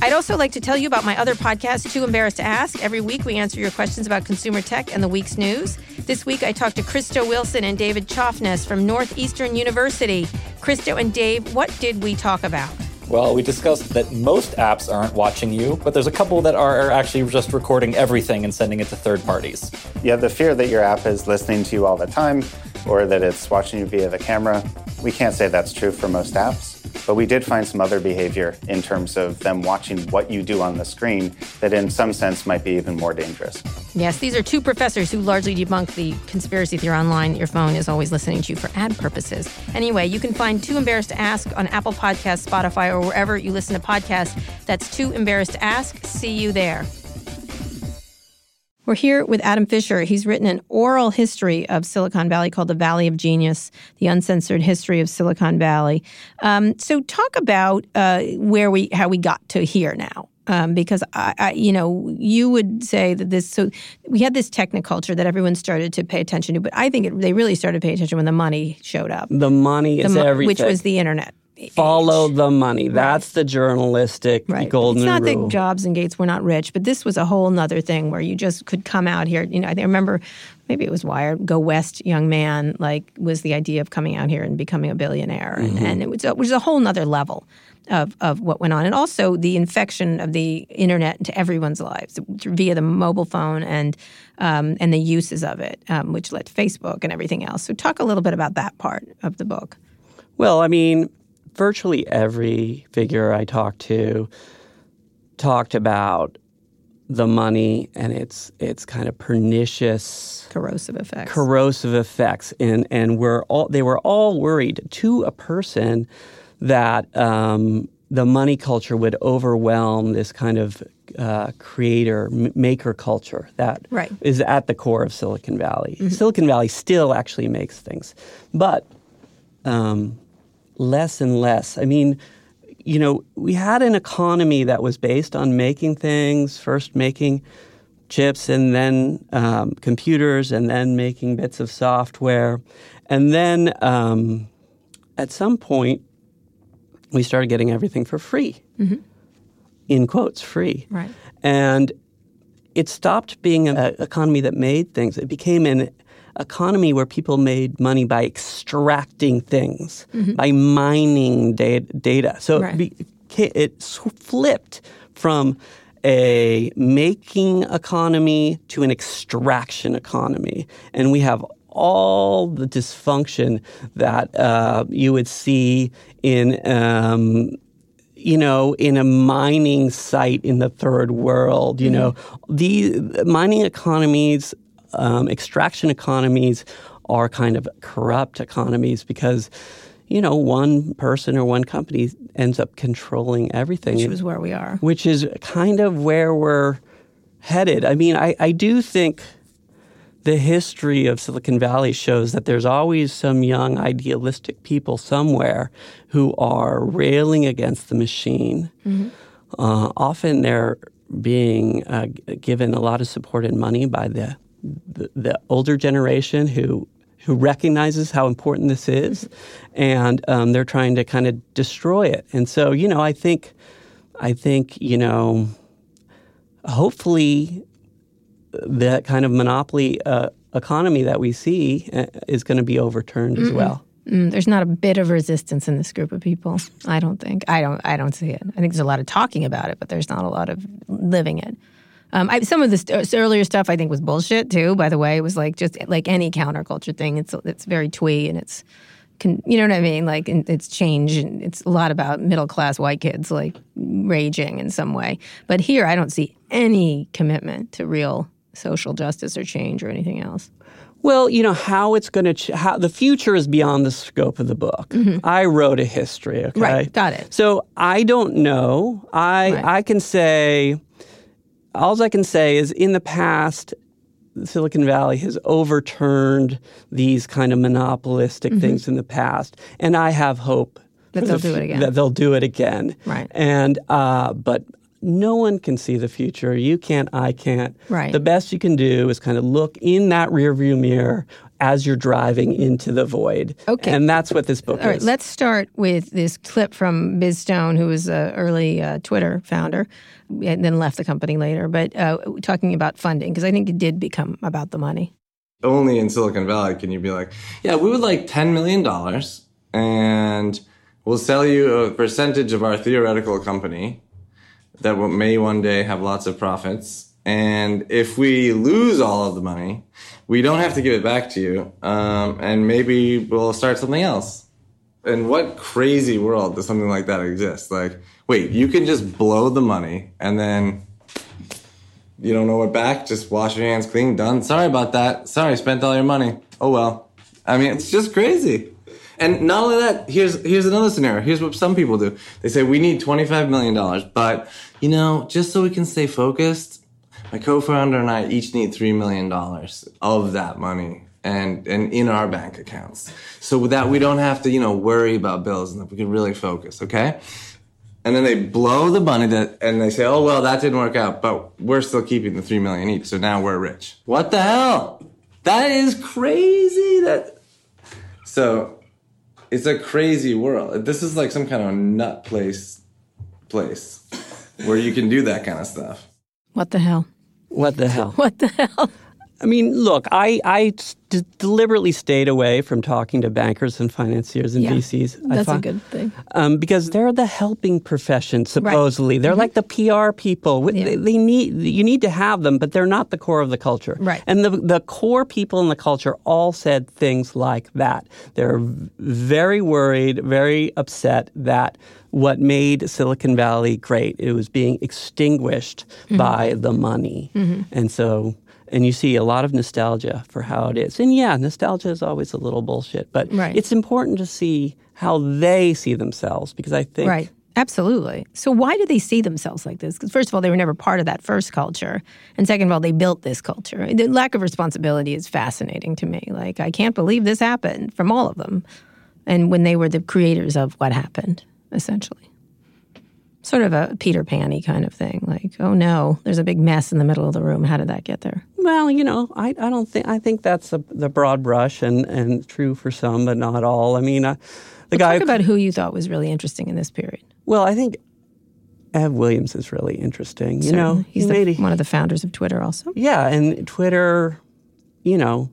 I'd also like to tell you about my other podcast, Too Embarrassed to Ask. Every week we answer your questions about consumer tech and the week's news. This week I talked to Christo Wilson and David Choffnes from Northeastern University. Christo and Dave, what did we talk about? Well, we discussed that most apps aren't watching you, but there's a couple that are actually just recording everything and sending it to third parties. You have the fear that your app is listening to you all the time or that it's watching you via the camera. We can't say that's true for most apps, but we did find some other behavior in terms of them watching what you do on the screen that, in some sense, might be even more dangerous. Yes, these are two professors who largely debunk the conspiracy theory online. that Your phone is always listening to you for ad purposes. Anyway, you can find Too Embarrassed to Ask on Apple Podcasts, Spotify, or wherever you listen to podcasts. That's Too Embarrassed to Ask. See you there. We're here with Adam Fisher. He's written an oral history of Silicon Valley called The Valley of Genius, the uncensored history of Silicon Valley. Um, so, talk about uh, where we, how we got to here now. Um, because I, I, you know, you would say that this. So we had this technoculture that everyone started to pay attention to, but I think it, they really started to pay attention when the money showed up, The money is The mo- everything. which was the internet. Follow the money. That's the journalistic Right. golden it's not rule. that Jobs and Gates were not rich, but this was a whole nother thing where you just could come out here. You know, I remember maybe it was Wired, Go West young man, like was the idea of coming out here and becoming a billionaire. And, Mm-hmm. and it was, it was a whole nother level of, of what went on. And also the infection of the internet into everyone's lives via the mobile phone and, um, and the uses of it, um, which led to Facebook and everything else. So talk a little bit about that part of the book. Well, I mean, virtually every figure I talked to talked about the money and its its kind of pernicious Corrosive effects. corrosive effects and and we're all they were all worried to a person that um, the money culture would overwhelm this kind of uh, creator m- maker culture that is Right. Mm-hmm. at the core of Silicon Valley. Silicon Valley still actually makes things, but um, less and less. I mean, you know, we had an economy that was based on making things, first making chips and then um, computers and then making bits of software. And then um, at some point, we started getting everything for free. In quotes, free. Right. And it stopped being an economy that made things. It became an economy where people made money by extracting things, by mining da- data. So Right. it, beca- it flipped from a making economy to an extraction economy. And we have all the dysfunction that uh, you would see in um, you know, in a mining site in the third world, you know, the mining economies, um, extraction economies are kind of corrupt economies because you know, one person or one company ends up controlling everything. Which is where we are. Which is kind of where we're headed. I mean, I, I do think the history of Silicon Valley shows that there's always some young, idealistic people somewhere who are railing against the machine. Mm-hmm. Uh, often they're being uh, given a lot of support and money by the, the, the older generation who who recognizes how important this is, and um, they're trying to kind of destroy it. And so, you know, I think, I think, you know, hopefully, that kind of monopoly uh, economy that we see uh, is going to be overturned mm-hmm. as well. Mm, there's not a bit of resistance in this group of people. I don't think. I don't. I don't see it. I think there's a lot of talking about it, but there's not a lot of living it. Um, I, some of this earlier stuff I think was bullshit too. By the way, it was like just like any counterculture thing. It's it's very twee and it's, can, you know what I mean? Like it's change and it's a lot about middle class white kids like raging in some way. But here, I don't see any commitment to real social justice or change or anything else. Well, you know how it's going to ch- how the future is beyond the scope of the book. Mm-hmm. I wrote a history, okay? Right, got it. So I don't know. I right. I can say all I can say is in the past Silicon Valley has overturned these kind of monopolistic mm-hmm. things in the past, and I have hope that they'll the, do it again. That they'll do it again. Right. And uh, but no one can see the future. You can't, I can't. Right. The best you can do is kind of look in that rearview mirror as you're driving into the void. Okay. And that's what this book All is. right, let's start with this clip from Biz Stone, who was an early uh, Twitter founder and then left the company later, but uh, talking about funding, because I think it did become about the money. Only in Silicon Valley can you be like, yeah, we would like $10 million and we'll sell you a percentage of our theoretical company that may one day have lots of profits. And if we lose all of the money, we don't have to give it back to you. Um, and maybe we'll start something else. In what crazy world does something like that exist? Like, wait, you can just blow the money and then you don't know it back, just wash your hands clean, done. Sorry about that. Sorry, spent all your money. Oh well. I mean, it's just crazy. And not only that, here's here's another scenario. Here's what some people do. They say we need twenty five million dollars, but you know, just so we can stay focused, my co-founder and I each need three million dollars of that money and and in our bank accounts, so that we don't have to you know worry about bills and that we can really focus. Okay. And then they blow the money that, and they say, "Oh well, that didn't work out, but we're still keeping the three million each, so now we're rich." What the hell? That is crazy. That so it's a crazy world. This is like some kind of nut place place where you can do that kind of stuff. What the hell? What the hell? What the hell? I mean, look, I, I d- deliberately stayed away from talking to bankers and financiers and yeah, VCs. That's a good thing. Um, because they're the helping profession, supposedly. Right. They're mm-hmm. like the PR people. Yeah. They, they, need you need to have them, but they're not the core of the culture. Right. And the the core people in the culture all said things like that. They're very worried, very upset that what made Silicon Valley great it was being extinguished mm-hmm. by the money, mm-hmm. and so and you see a lot of nostalgia for how it is. And yeah, nostalgia is always a little bullshit, but right. it's important to see how they see themselves because I think right. Absolutely. So why do they see themselves like this? Because first of all, they were never part of that first culture, and second of all, they built this culture. The lack of responsibility is fascinating to me. Like I can't believe this happened from all of them, and when they were the creators of what happened, essentially sort of a Peter Panny kind of thing. Like, oh no, there's a big mess in the middle of the room. How did that get there? Well, you know, I, I don't think I think that's a, the broad brush and, and true for some, but not all. I mean, uh, the well, guy. Talk about who you thought was really interesting in this period. Well, I think Ev Williams is really interesting. You Certainly. know, he's he the, one of the founders of Twitter, also. Yeah, and Twitter, you know,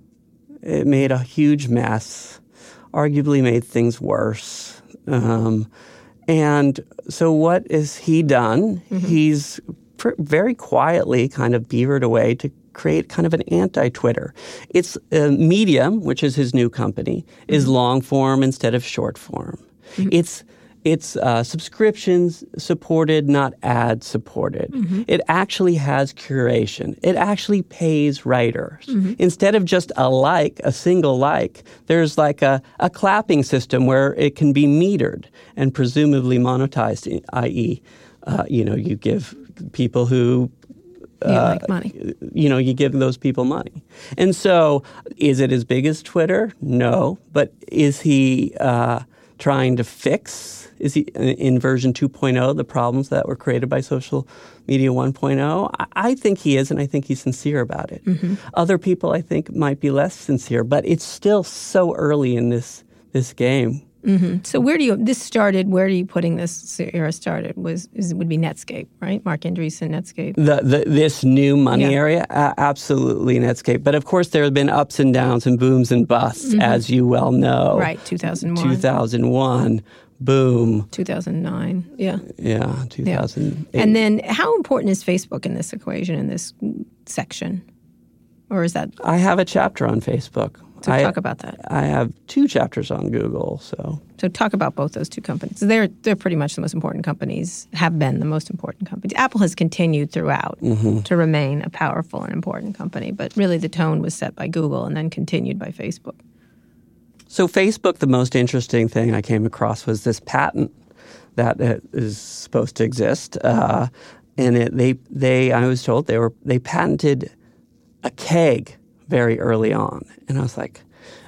it made a huge mess. Arguably, made things worse. Um, and so, what has he done? Mm-hmm. He's pr- very quietly kind of beavered away to create kind of an anti Twitter. It's uh, Medium, which is his new company, mm-hmm. is long form instead of short form. Mm-hmm. It's it's uh, subscriptions supported, not ad supported. It actually has curation. It actually pays writers. Instead of just a like, a single like, there's like a, a clapping system where it can be metered and presumably monetized, i.e., uh, you know, you give people who You like money. you know, you give those people money. And so, is it as big as Twitter? No. But is he uh, trying to fix? Is he in version 2.0 the problems that were created by social media 1.0? I- I think he is, and I think he's sincere about it. Mm-hmm. Other people, I think, might be less sincere, but it's still so early in this this game. So where do you this started? Where are you putting this era started? Was is, would be Netscape, right? Marc Andreessen, Netscape. The, the this new money Yeah. area, uh, absolutely Netscape. But of course, there have been ups and downs and booms and busts, as you well know. Right, 2001. 2001, boom. 2009. Yeah. Yeah, Yeah. And then how important is Facebook in this equation, in this section? Or is that, I have a chapter on Facebook. So I, talk about that. I have two chapters on Google. So So talk about both those two companies. They're, they're pretty much the most important companies, have been the most important companies. Apple has continued throughout to remain a powerful and important company, but really the tone was set by Google and then continued by Facebook. So Facebook, the most interesting thing I came across was this patent that uh, supposed to exist, uh, and it, they they I was told they were they patented a keg very early on, and I was like,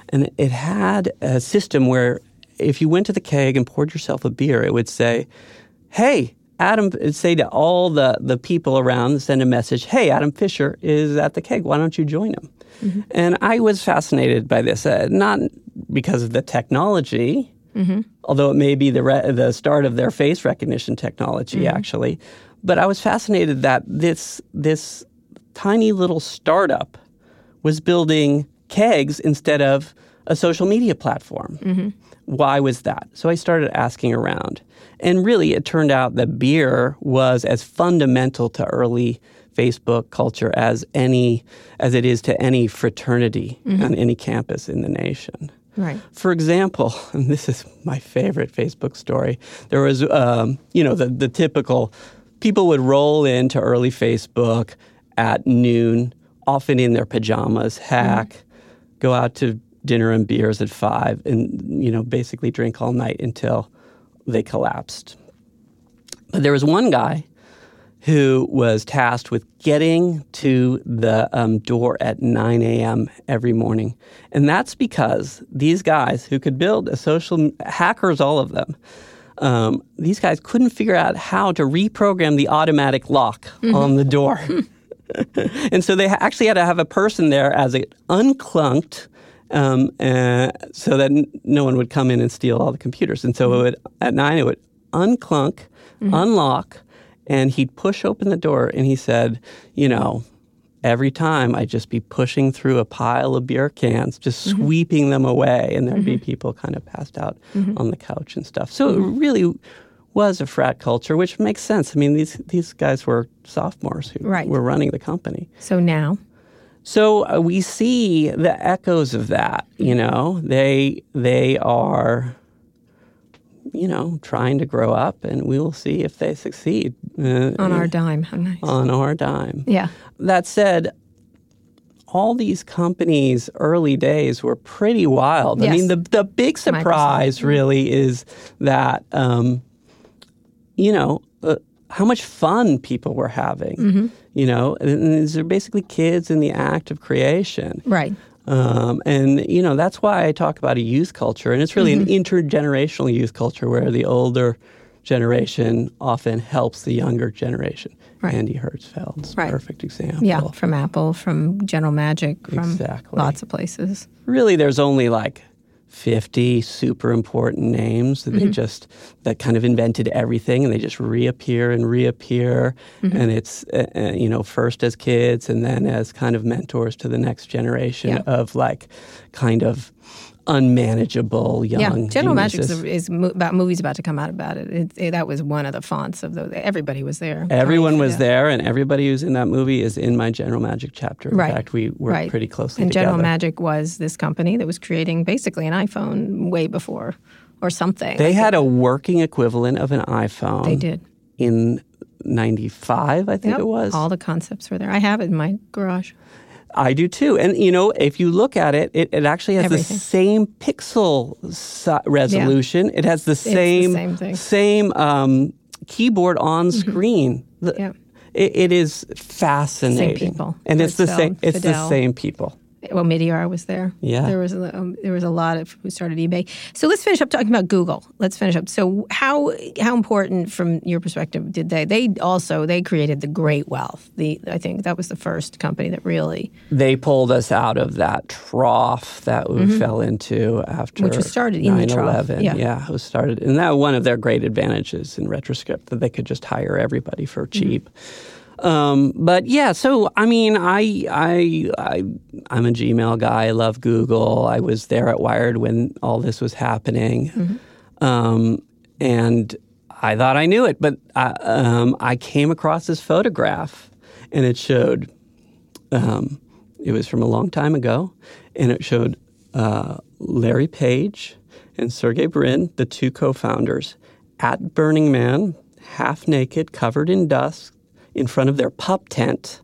and it had a system where if you went to the keg and poured yourself a beer, it would say, "Hey." Adam, it'd say to all the, the people around, send a message, hey, Adam Fisher is at the keg. Why don't you join him? Mm-hmm. And I was fascinated by this, uh, not because of the technology, mm-hmm. although it may be the, re- the start of their face recognition technology, mm-hmm. actually. But I was fascinated that this, this tiny little startup was building kegs instead of a social media platform. Why was that? So I started asking around. And really, it turned out that beer was as fundamental to early Facebook culture as any as it is to any fraternity on any campus in the nation. Right. For example, and this is my favorite Facebook story, there was, um, you know, the, the typical people would roll into early Facebook at noon, often in their pajamas, hack, go out to dinner and beers at five, and, you know, basically drink all night until they collapsed. But there was one guy who was tasked with getting to the um, door at 9 a.m. every morning. And that's because these guys who could build a social, hackers, all of them, um, these guys couldn't figure out how to reprogram the automatic lock on the door. and so they actually had to have a person there as it unclunked um, uh, so that n- no one would come in and steal all the computers. And so it mm-hmm. would, at nine, it would unclunk, mm-hmm. unlock, and he'd push open the door and he said, you know, every time I'd just be pushing through a pile of beer cans, just mm-hmm. sweeping them away, and there'd be people kind of passed out on the couch and stuff. So it really was a frat culture, which makes sense. I mean, these these guys were sophomores who Right. were running the company. So now, So uh, we see the echoes of that. You know, they they are, you know, trying to grow up, and we will see if they succeed uh, on our dime. How nice. on our dime. yeah. That said, all these companies' early days were pretty wild. I mean, the the big surprise really is that um, you know uh, how much fun people were having. Mm-hmm. You know, and these are basically kids in the act of creation. Right. Um, and you know that's why I talk about a youth culture, and it's really Mm-hmm. an intergenerational youth culture where the older generation often helps the younger generation. Right. Andy Hertzfeld's Right. perfect example. Yeah. From Apple, from General Magic, from Exactly. lots of places. Really, there's only like 50 super important names that Mm-hmm. they just that kind of invented everything, and they just reappear and reappear, Mm-hmm. and it's uh, uh, you know first as kids and then as kind of mentors to the next generation Yeah. of like kind of unmanageable young. yeah. General Magic is, is mo- about movies about to come out about it. It, it. That was one of the fonts of those. Everybody was there. Everyone was there, and everybody who's in that movie is in my General Magic chapter. In Right. fact, we worked Right. pretty closely And together. General Magic was this company that was creating basically an iPhone way before, or something. They had a working equivalent of an iPhone. They did. in '95, I think Yep. it was. All the concepts were there. I have it in my garage. I do too. And you know, if you look at it, it, it actually has Everything. the same pixel si- resolution. It has the the same same thing. Mm-hmm. same, um, keyboard on screen. The- Yeah. It, it is fascinating. Same people. and it's the same. It's the same people. Well, Meteor was there. Yeah. there was a, um, there was a lot of who started eBay. So let's finish up talking about Google. Let's finish up. So how how important from your perspective did they? They also they created the great wealth. The I think that was the first company that really, They pulled us out of that trough that we fell into after Mm-hmm. Which was started in the trough, yeah. yeah, it was started, and that one of their great advantages in retrospect that they could just hire everybody for Mm-hmm. Um, but yeah, so I mean, I I I I'm a Gmail guy. I love Google. I was there at Wired when all this was happening, Mm-hmm. um, and I thought I knew it, but I, um, I came across this photograph, and it showed um, it was from a long time ago, and it showed uh, Larry Page and Sergey Brin, the two co-founders, at Burning Man, half naked, covered in dust, in front of their pup tent.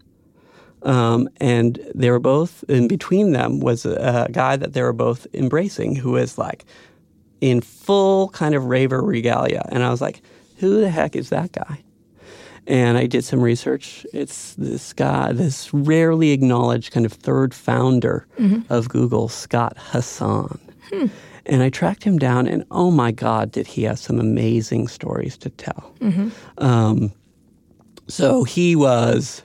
Um, and they were both, in between them was a, a guy that they were both embracing who was like in full kind of raver regalia. And I was like, who the heck is that guy? And I did some research. It's this guy, this rarely acknowledged kind of third founder of Google, Scott Hassan. And I tracked him down, and oh my God, did he have some amazing stories to tell. Um, so he was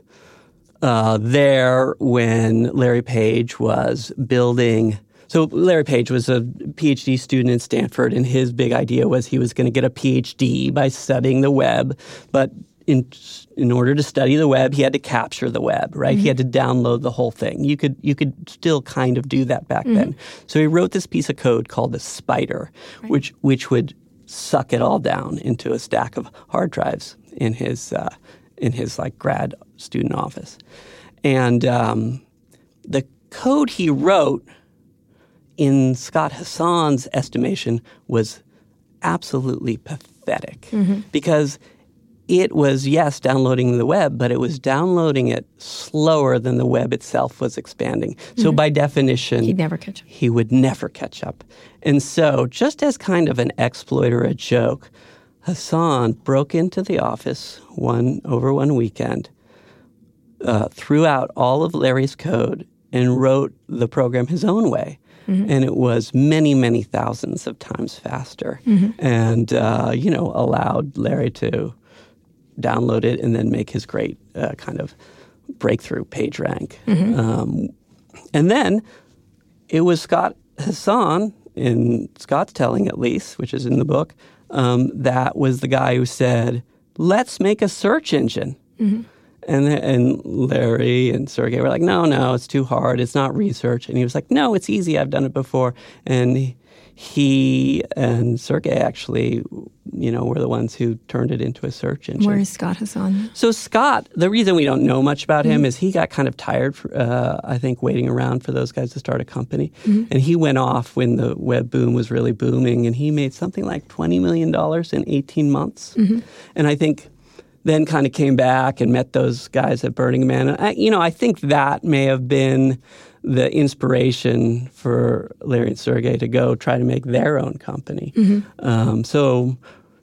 uh, there when Larry Page was building. So Larry Page was a PhD student in Stanford, and his big idea was he was going to get a PhD by studying the web. But in in order to study the web, he had to capture the web, right? He had to download the whole thing. You could you could still kind of do that back then. So he wrote this piece of code called the Spider, which which would suck it all down into a stack of hard drives in his uh, in his like grad student office, and um, the code he wrote, in Scott Hassan's estimation, was absolutely pathetic because it was yes downloading the web, but it was downloading it slower than the web itself was expanding. So by definition, he'd never catch up. he would never catch up. And so, just as kind of an exploit or a joke, Hassan broke into the office one over one weekend, uh, threw out all of Larry's code, and wrote the program his own way. And it was many, many thousands of times faster, and uh, you know allowed Larry to download it and then make his great uh, kind of breakthrough page rank. Um, and then it was Scott Hassan, in Scott's telling at least, which is in the book, um, that was the guy who said, let's make a search engine. And, and Larry and Sergey were like, no, no, it's too hard. It's not research. And he was like, no, it's easy. I've done it before. And he and Sergey actually, you know, were the ones who turned it into a search engine. Where is Scott Hassan? So Scott, the reason we don't know much about him mm-hmm. is he got kind of tired, uh, I think, waiting around for those guys to start a company, mm-hmm. and he went off when the web boom was really booming, and he made something like twenty million dollars in eighteen months, mm-hmm. and I think. Then kind of came back and met those guys at Burning Man. And I, you know, I think that may have been the inspiration for Larry and Sergey to go try to make their own company. Um, so,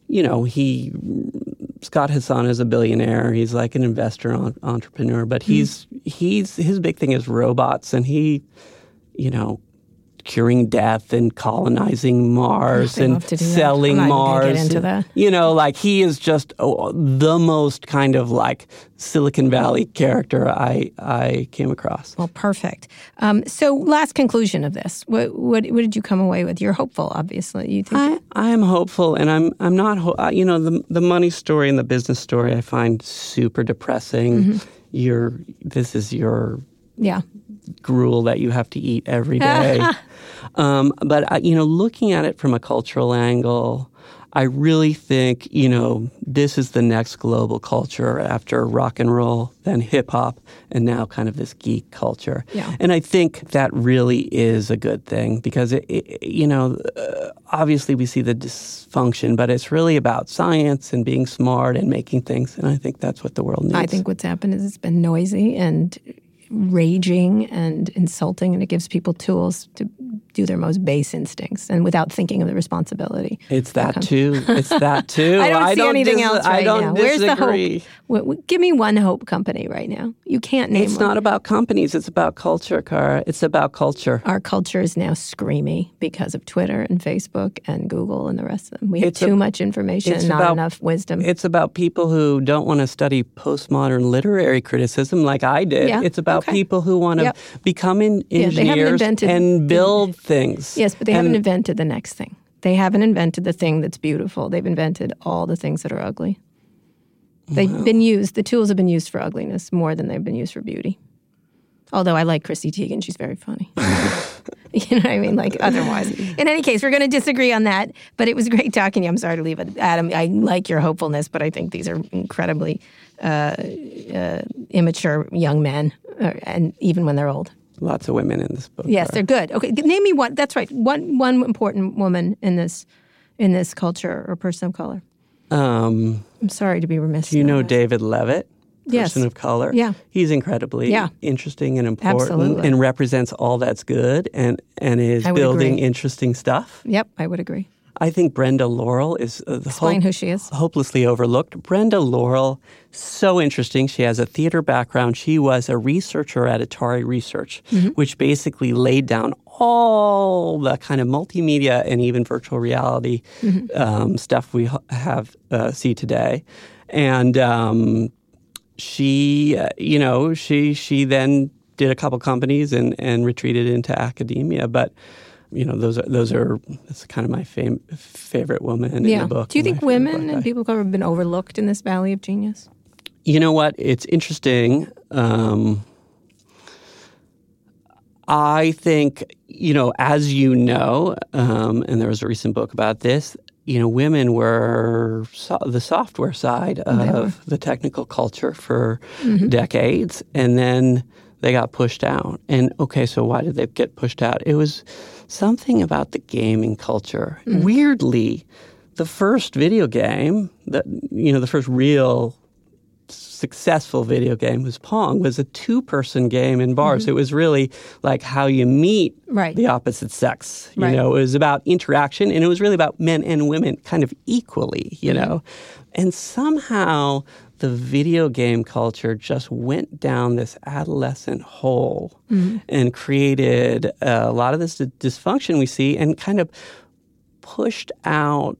you know, he Scott Hassan is a billionaire. He's like an investor on, entrepreneur, but he's he's his big thing is robots, and he, you know, curing death and colonizing Mars and selling I'm not even gonna Mars. and-. You know, like he is just oh, the most kind of like Silicon Valley character I I came across. Well, perfect. Um, so, last conclusion of this. What, what what did you come away with? You're hopeful, obviously. You think I, I'm hopeful, and I'm I'm not. Ho- you know, the the money story and the business story I find super depressing. Mm-hmm. You're this is your yeah. Gruel that you have to eat every day. um, but uh, you know, looking at it from a cultural angle, I really think, you know, this is the next global culture after rock and roll, then hip hop, and now kind of this geek culture. Yeah. And I think that really is a good thing because, it, it, you know, uh, obviously we see the dysfunction, but it's really about science and being smart and making things. And I think that's what the world needs. I think what's happened is it's been noisy and raging and insulting, and it gives people tools to do their most base instincts and without thinking of the responsibility. It's that too. It's that too. I don't see anything dis- else right I don't now. Where's the disagree. hope? W- w- give me one hope company right now. You can't name It's one. not about companies. It's about culture, Kara. It's about culture. Our culture is now screamy because of Twitter and Facebook and Google and the rest of them. We have It's a- too much information not about- enough wisdom. It's about people who don't want to study postmodern literary criticism like I did. Yeah, It's about okay. people who want to Yep. become in- Yeah, engineers invented- and build things. yes, but they And haven't invented the next thing. They haven't invented the thing that's beautiful. They've invented all the things that are ugly. They've been used, the tools have been used for ugliness more than they've been used for beauty. Although I like Chrissy Teigen, she's very funny. you know what I mean? Like otherwise. In any case, we're going to disagree on that. But it was great talking to you. I'm sorry to leave it, Adam. I like your hopefulness, but I think these are incredibly uh, uh, immature young men, uh, and even when they're old. Lots of women in this book. Yes, are- they're good. Okay, name me one. That's right. One one important woman in this in this culture or person of color. Um, I'm sorry to be remiss. do you know. David Levitt? Yes. Person of color. Yeah. He's incredibly Yeah. interesting and important Absolutely. and represents all that's good and, and is I building agree. interesting stuff. Yep, I would agree. I think Brenda Laurel is uh, the Explain hope- who she is. hopelessly overlooked. Brenda Laurel, so interesting. She has a theater background. She was a researcher at Atari Research, Mm-hmm. which basically laid down all the kind of multimedia and even virtual reality Mm-hmm. um, stuff we have uh, see today. And um, she, uh, you know, she she then did a couple companies and and retreated into academia, but. You know, those are those are that's kind of my fam- favorite woman in the book. Do you think women and people of color have been overlooked in this valley of genius? You know what? It's interesting. Um, I think, you know, as you know, um, and there was a recent book about this, you know, women were so- the software side of the technical culture for decades. And then they got pushed out. And okay, so why did they get pushed out? It was something about the gaming culture. Weirdly, the first video game that, you know, the first real successful video game was Pong was a two-person game in bars. It was really like how you meet Mm-hmm. Right. the opposite sex. You Right. know, it was about interaction and it was really about men and women kind of equally, you Mm-hmm. know. And somehow the video game culture just went down this adolescent hole Mm-hmm. and created a lot of this dysfunction we see and kind of pushed out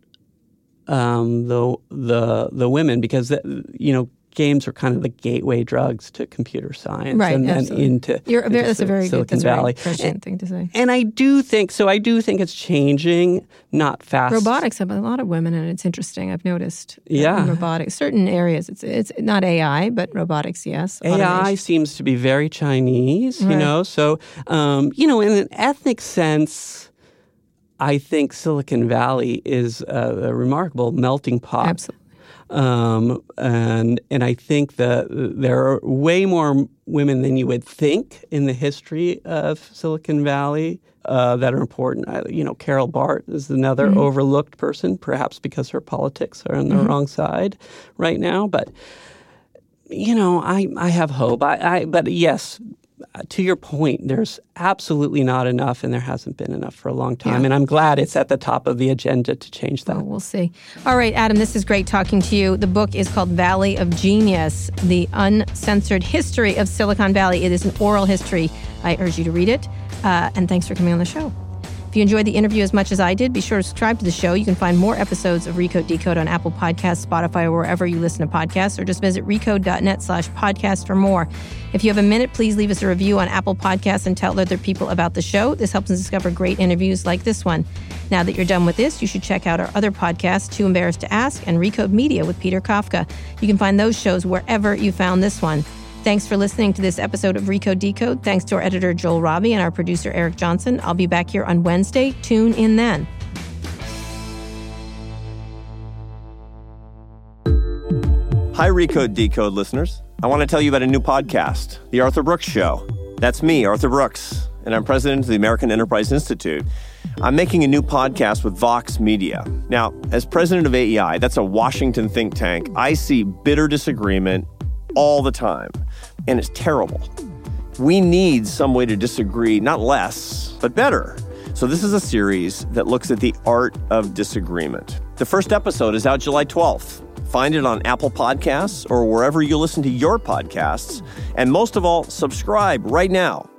um, the the the women because you know games are kind of the gateway drugs to computer science Right, and then into You're, into that's a very Silicon good, that's a very Valley. prescient thing to say. And I do think so. I do think it's changing, not fast. Robotics have a lot of women, and it's interesting. I've noticed. uh, Yeah. in robotics, certain areas. It's it's not AI, but robotics. Yes, AI Automation. seems to be very Chinese, you know. So, um, you know, in an ethnic sense, I think Silicon Valley is a, a remarkable melting pot. Absolutely. Um, and and I think that there are way more women than you would think in the history of Silicon Valley uh, that are important. I, you know, Carol Bartz is another overlooked person, perhaps because her politics are on the wrong side right now. But you know, I I have hope. I, I but yes. To your point, there's absolutely not enough, and there hasn't been enough for a long time. Yeah. And I'm glad it's at the top of the agenda to change that. Well, we'll see. All right, Adam, this is great talking to you. The book is called Valley of Genius The Uncensored History of Silicon Valley. It is an oral history. I urge you to read it. Uh, and thanks for coming on the show. If you enjoyed the interview as much as I did, be sure to subscribe to the show. You can find more episodes of Recode Decode on Apple Podcasts, Spotify, or wherever you listen to podcasts, or just visit recode.net slash podcast for more. If you have a minute, please leave us a review on Apple Podcasts and tell other people about the show. This helps us discover great interviews like this one. Now that you're done with this, you should check out our other podcasts, Too Embarrassed to Ask and Recode Media with Peter Kafka. You can find those shows wherever you found this one. Thanks for listening to this episode of Recode Decode. Thanks to our editor, Joel Robbie, and our producer, Eric Johnson. I'll be back here on Wednesday. Tune in then. Hi, Recode Decode listeners. I want to tell you about a new podcast, The Arthur Brooks Show. That's me, Arthur Brooks, and I'm president of the American Enterprise Institute. I'm making a new podcast with Vox Media. Now, as president of AEI, that's a Washington think tank, I see bitter disagreement all the time, and it's terrible. We need some way to disagree, not less, but better. So, this is a series that looks at the art of disagreement. The first episode is out July 12th. Find it on Apple Podcasts or wherever you listen to your podcasts. And most of all, subscribe right now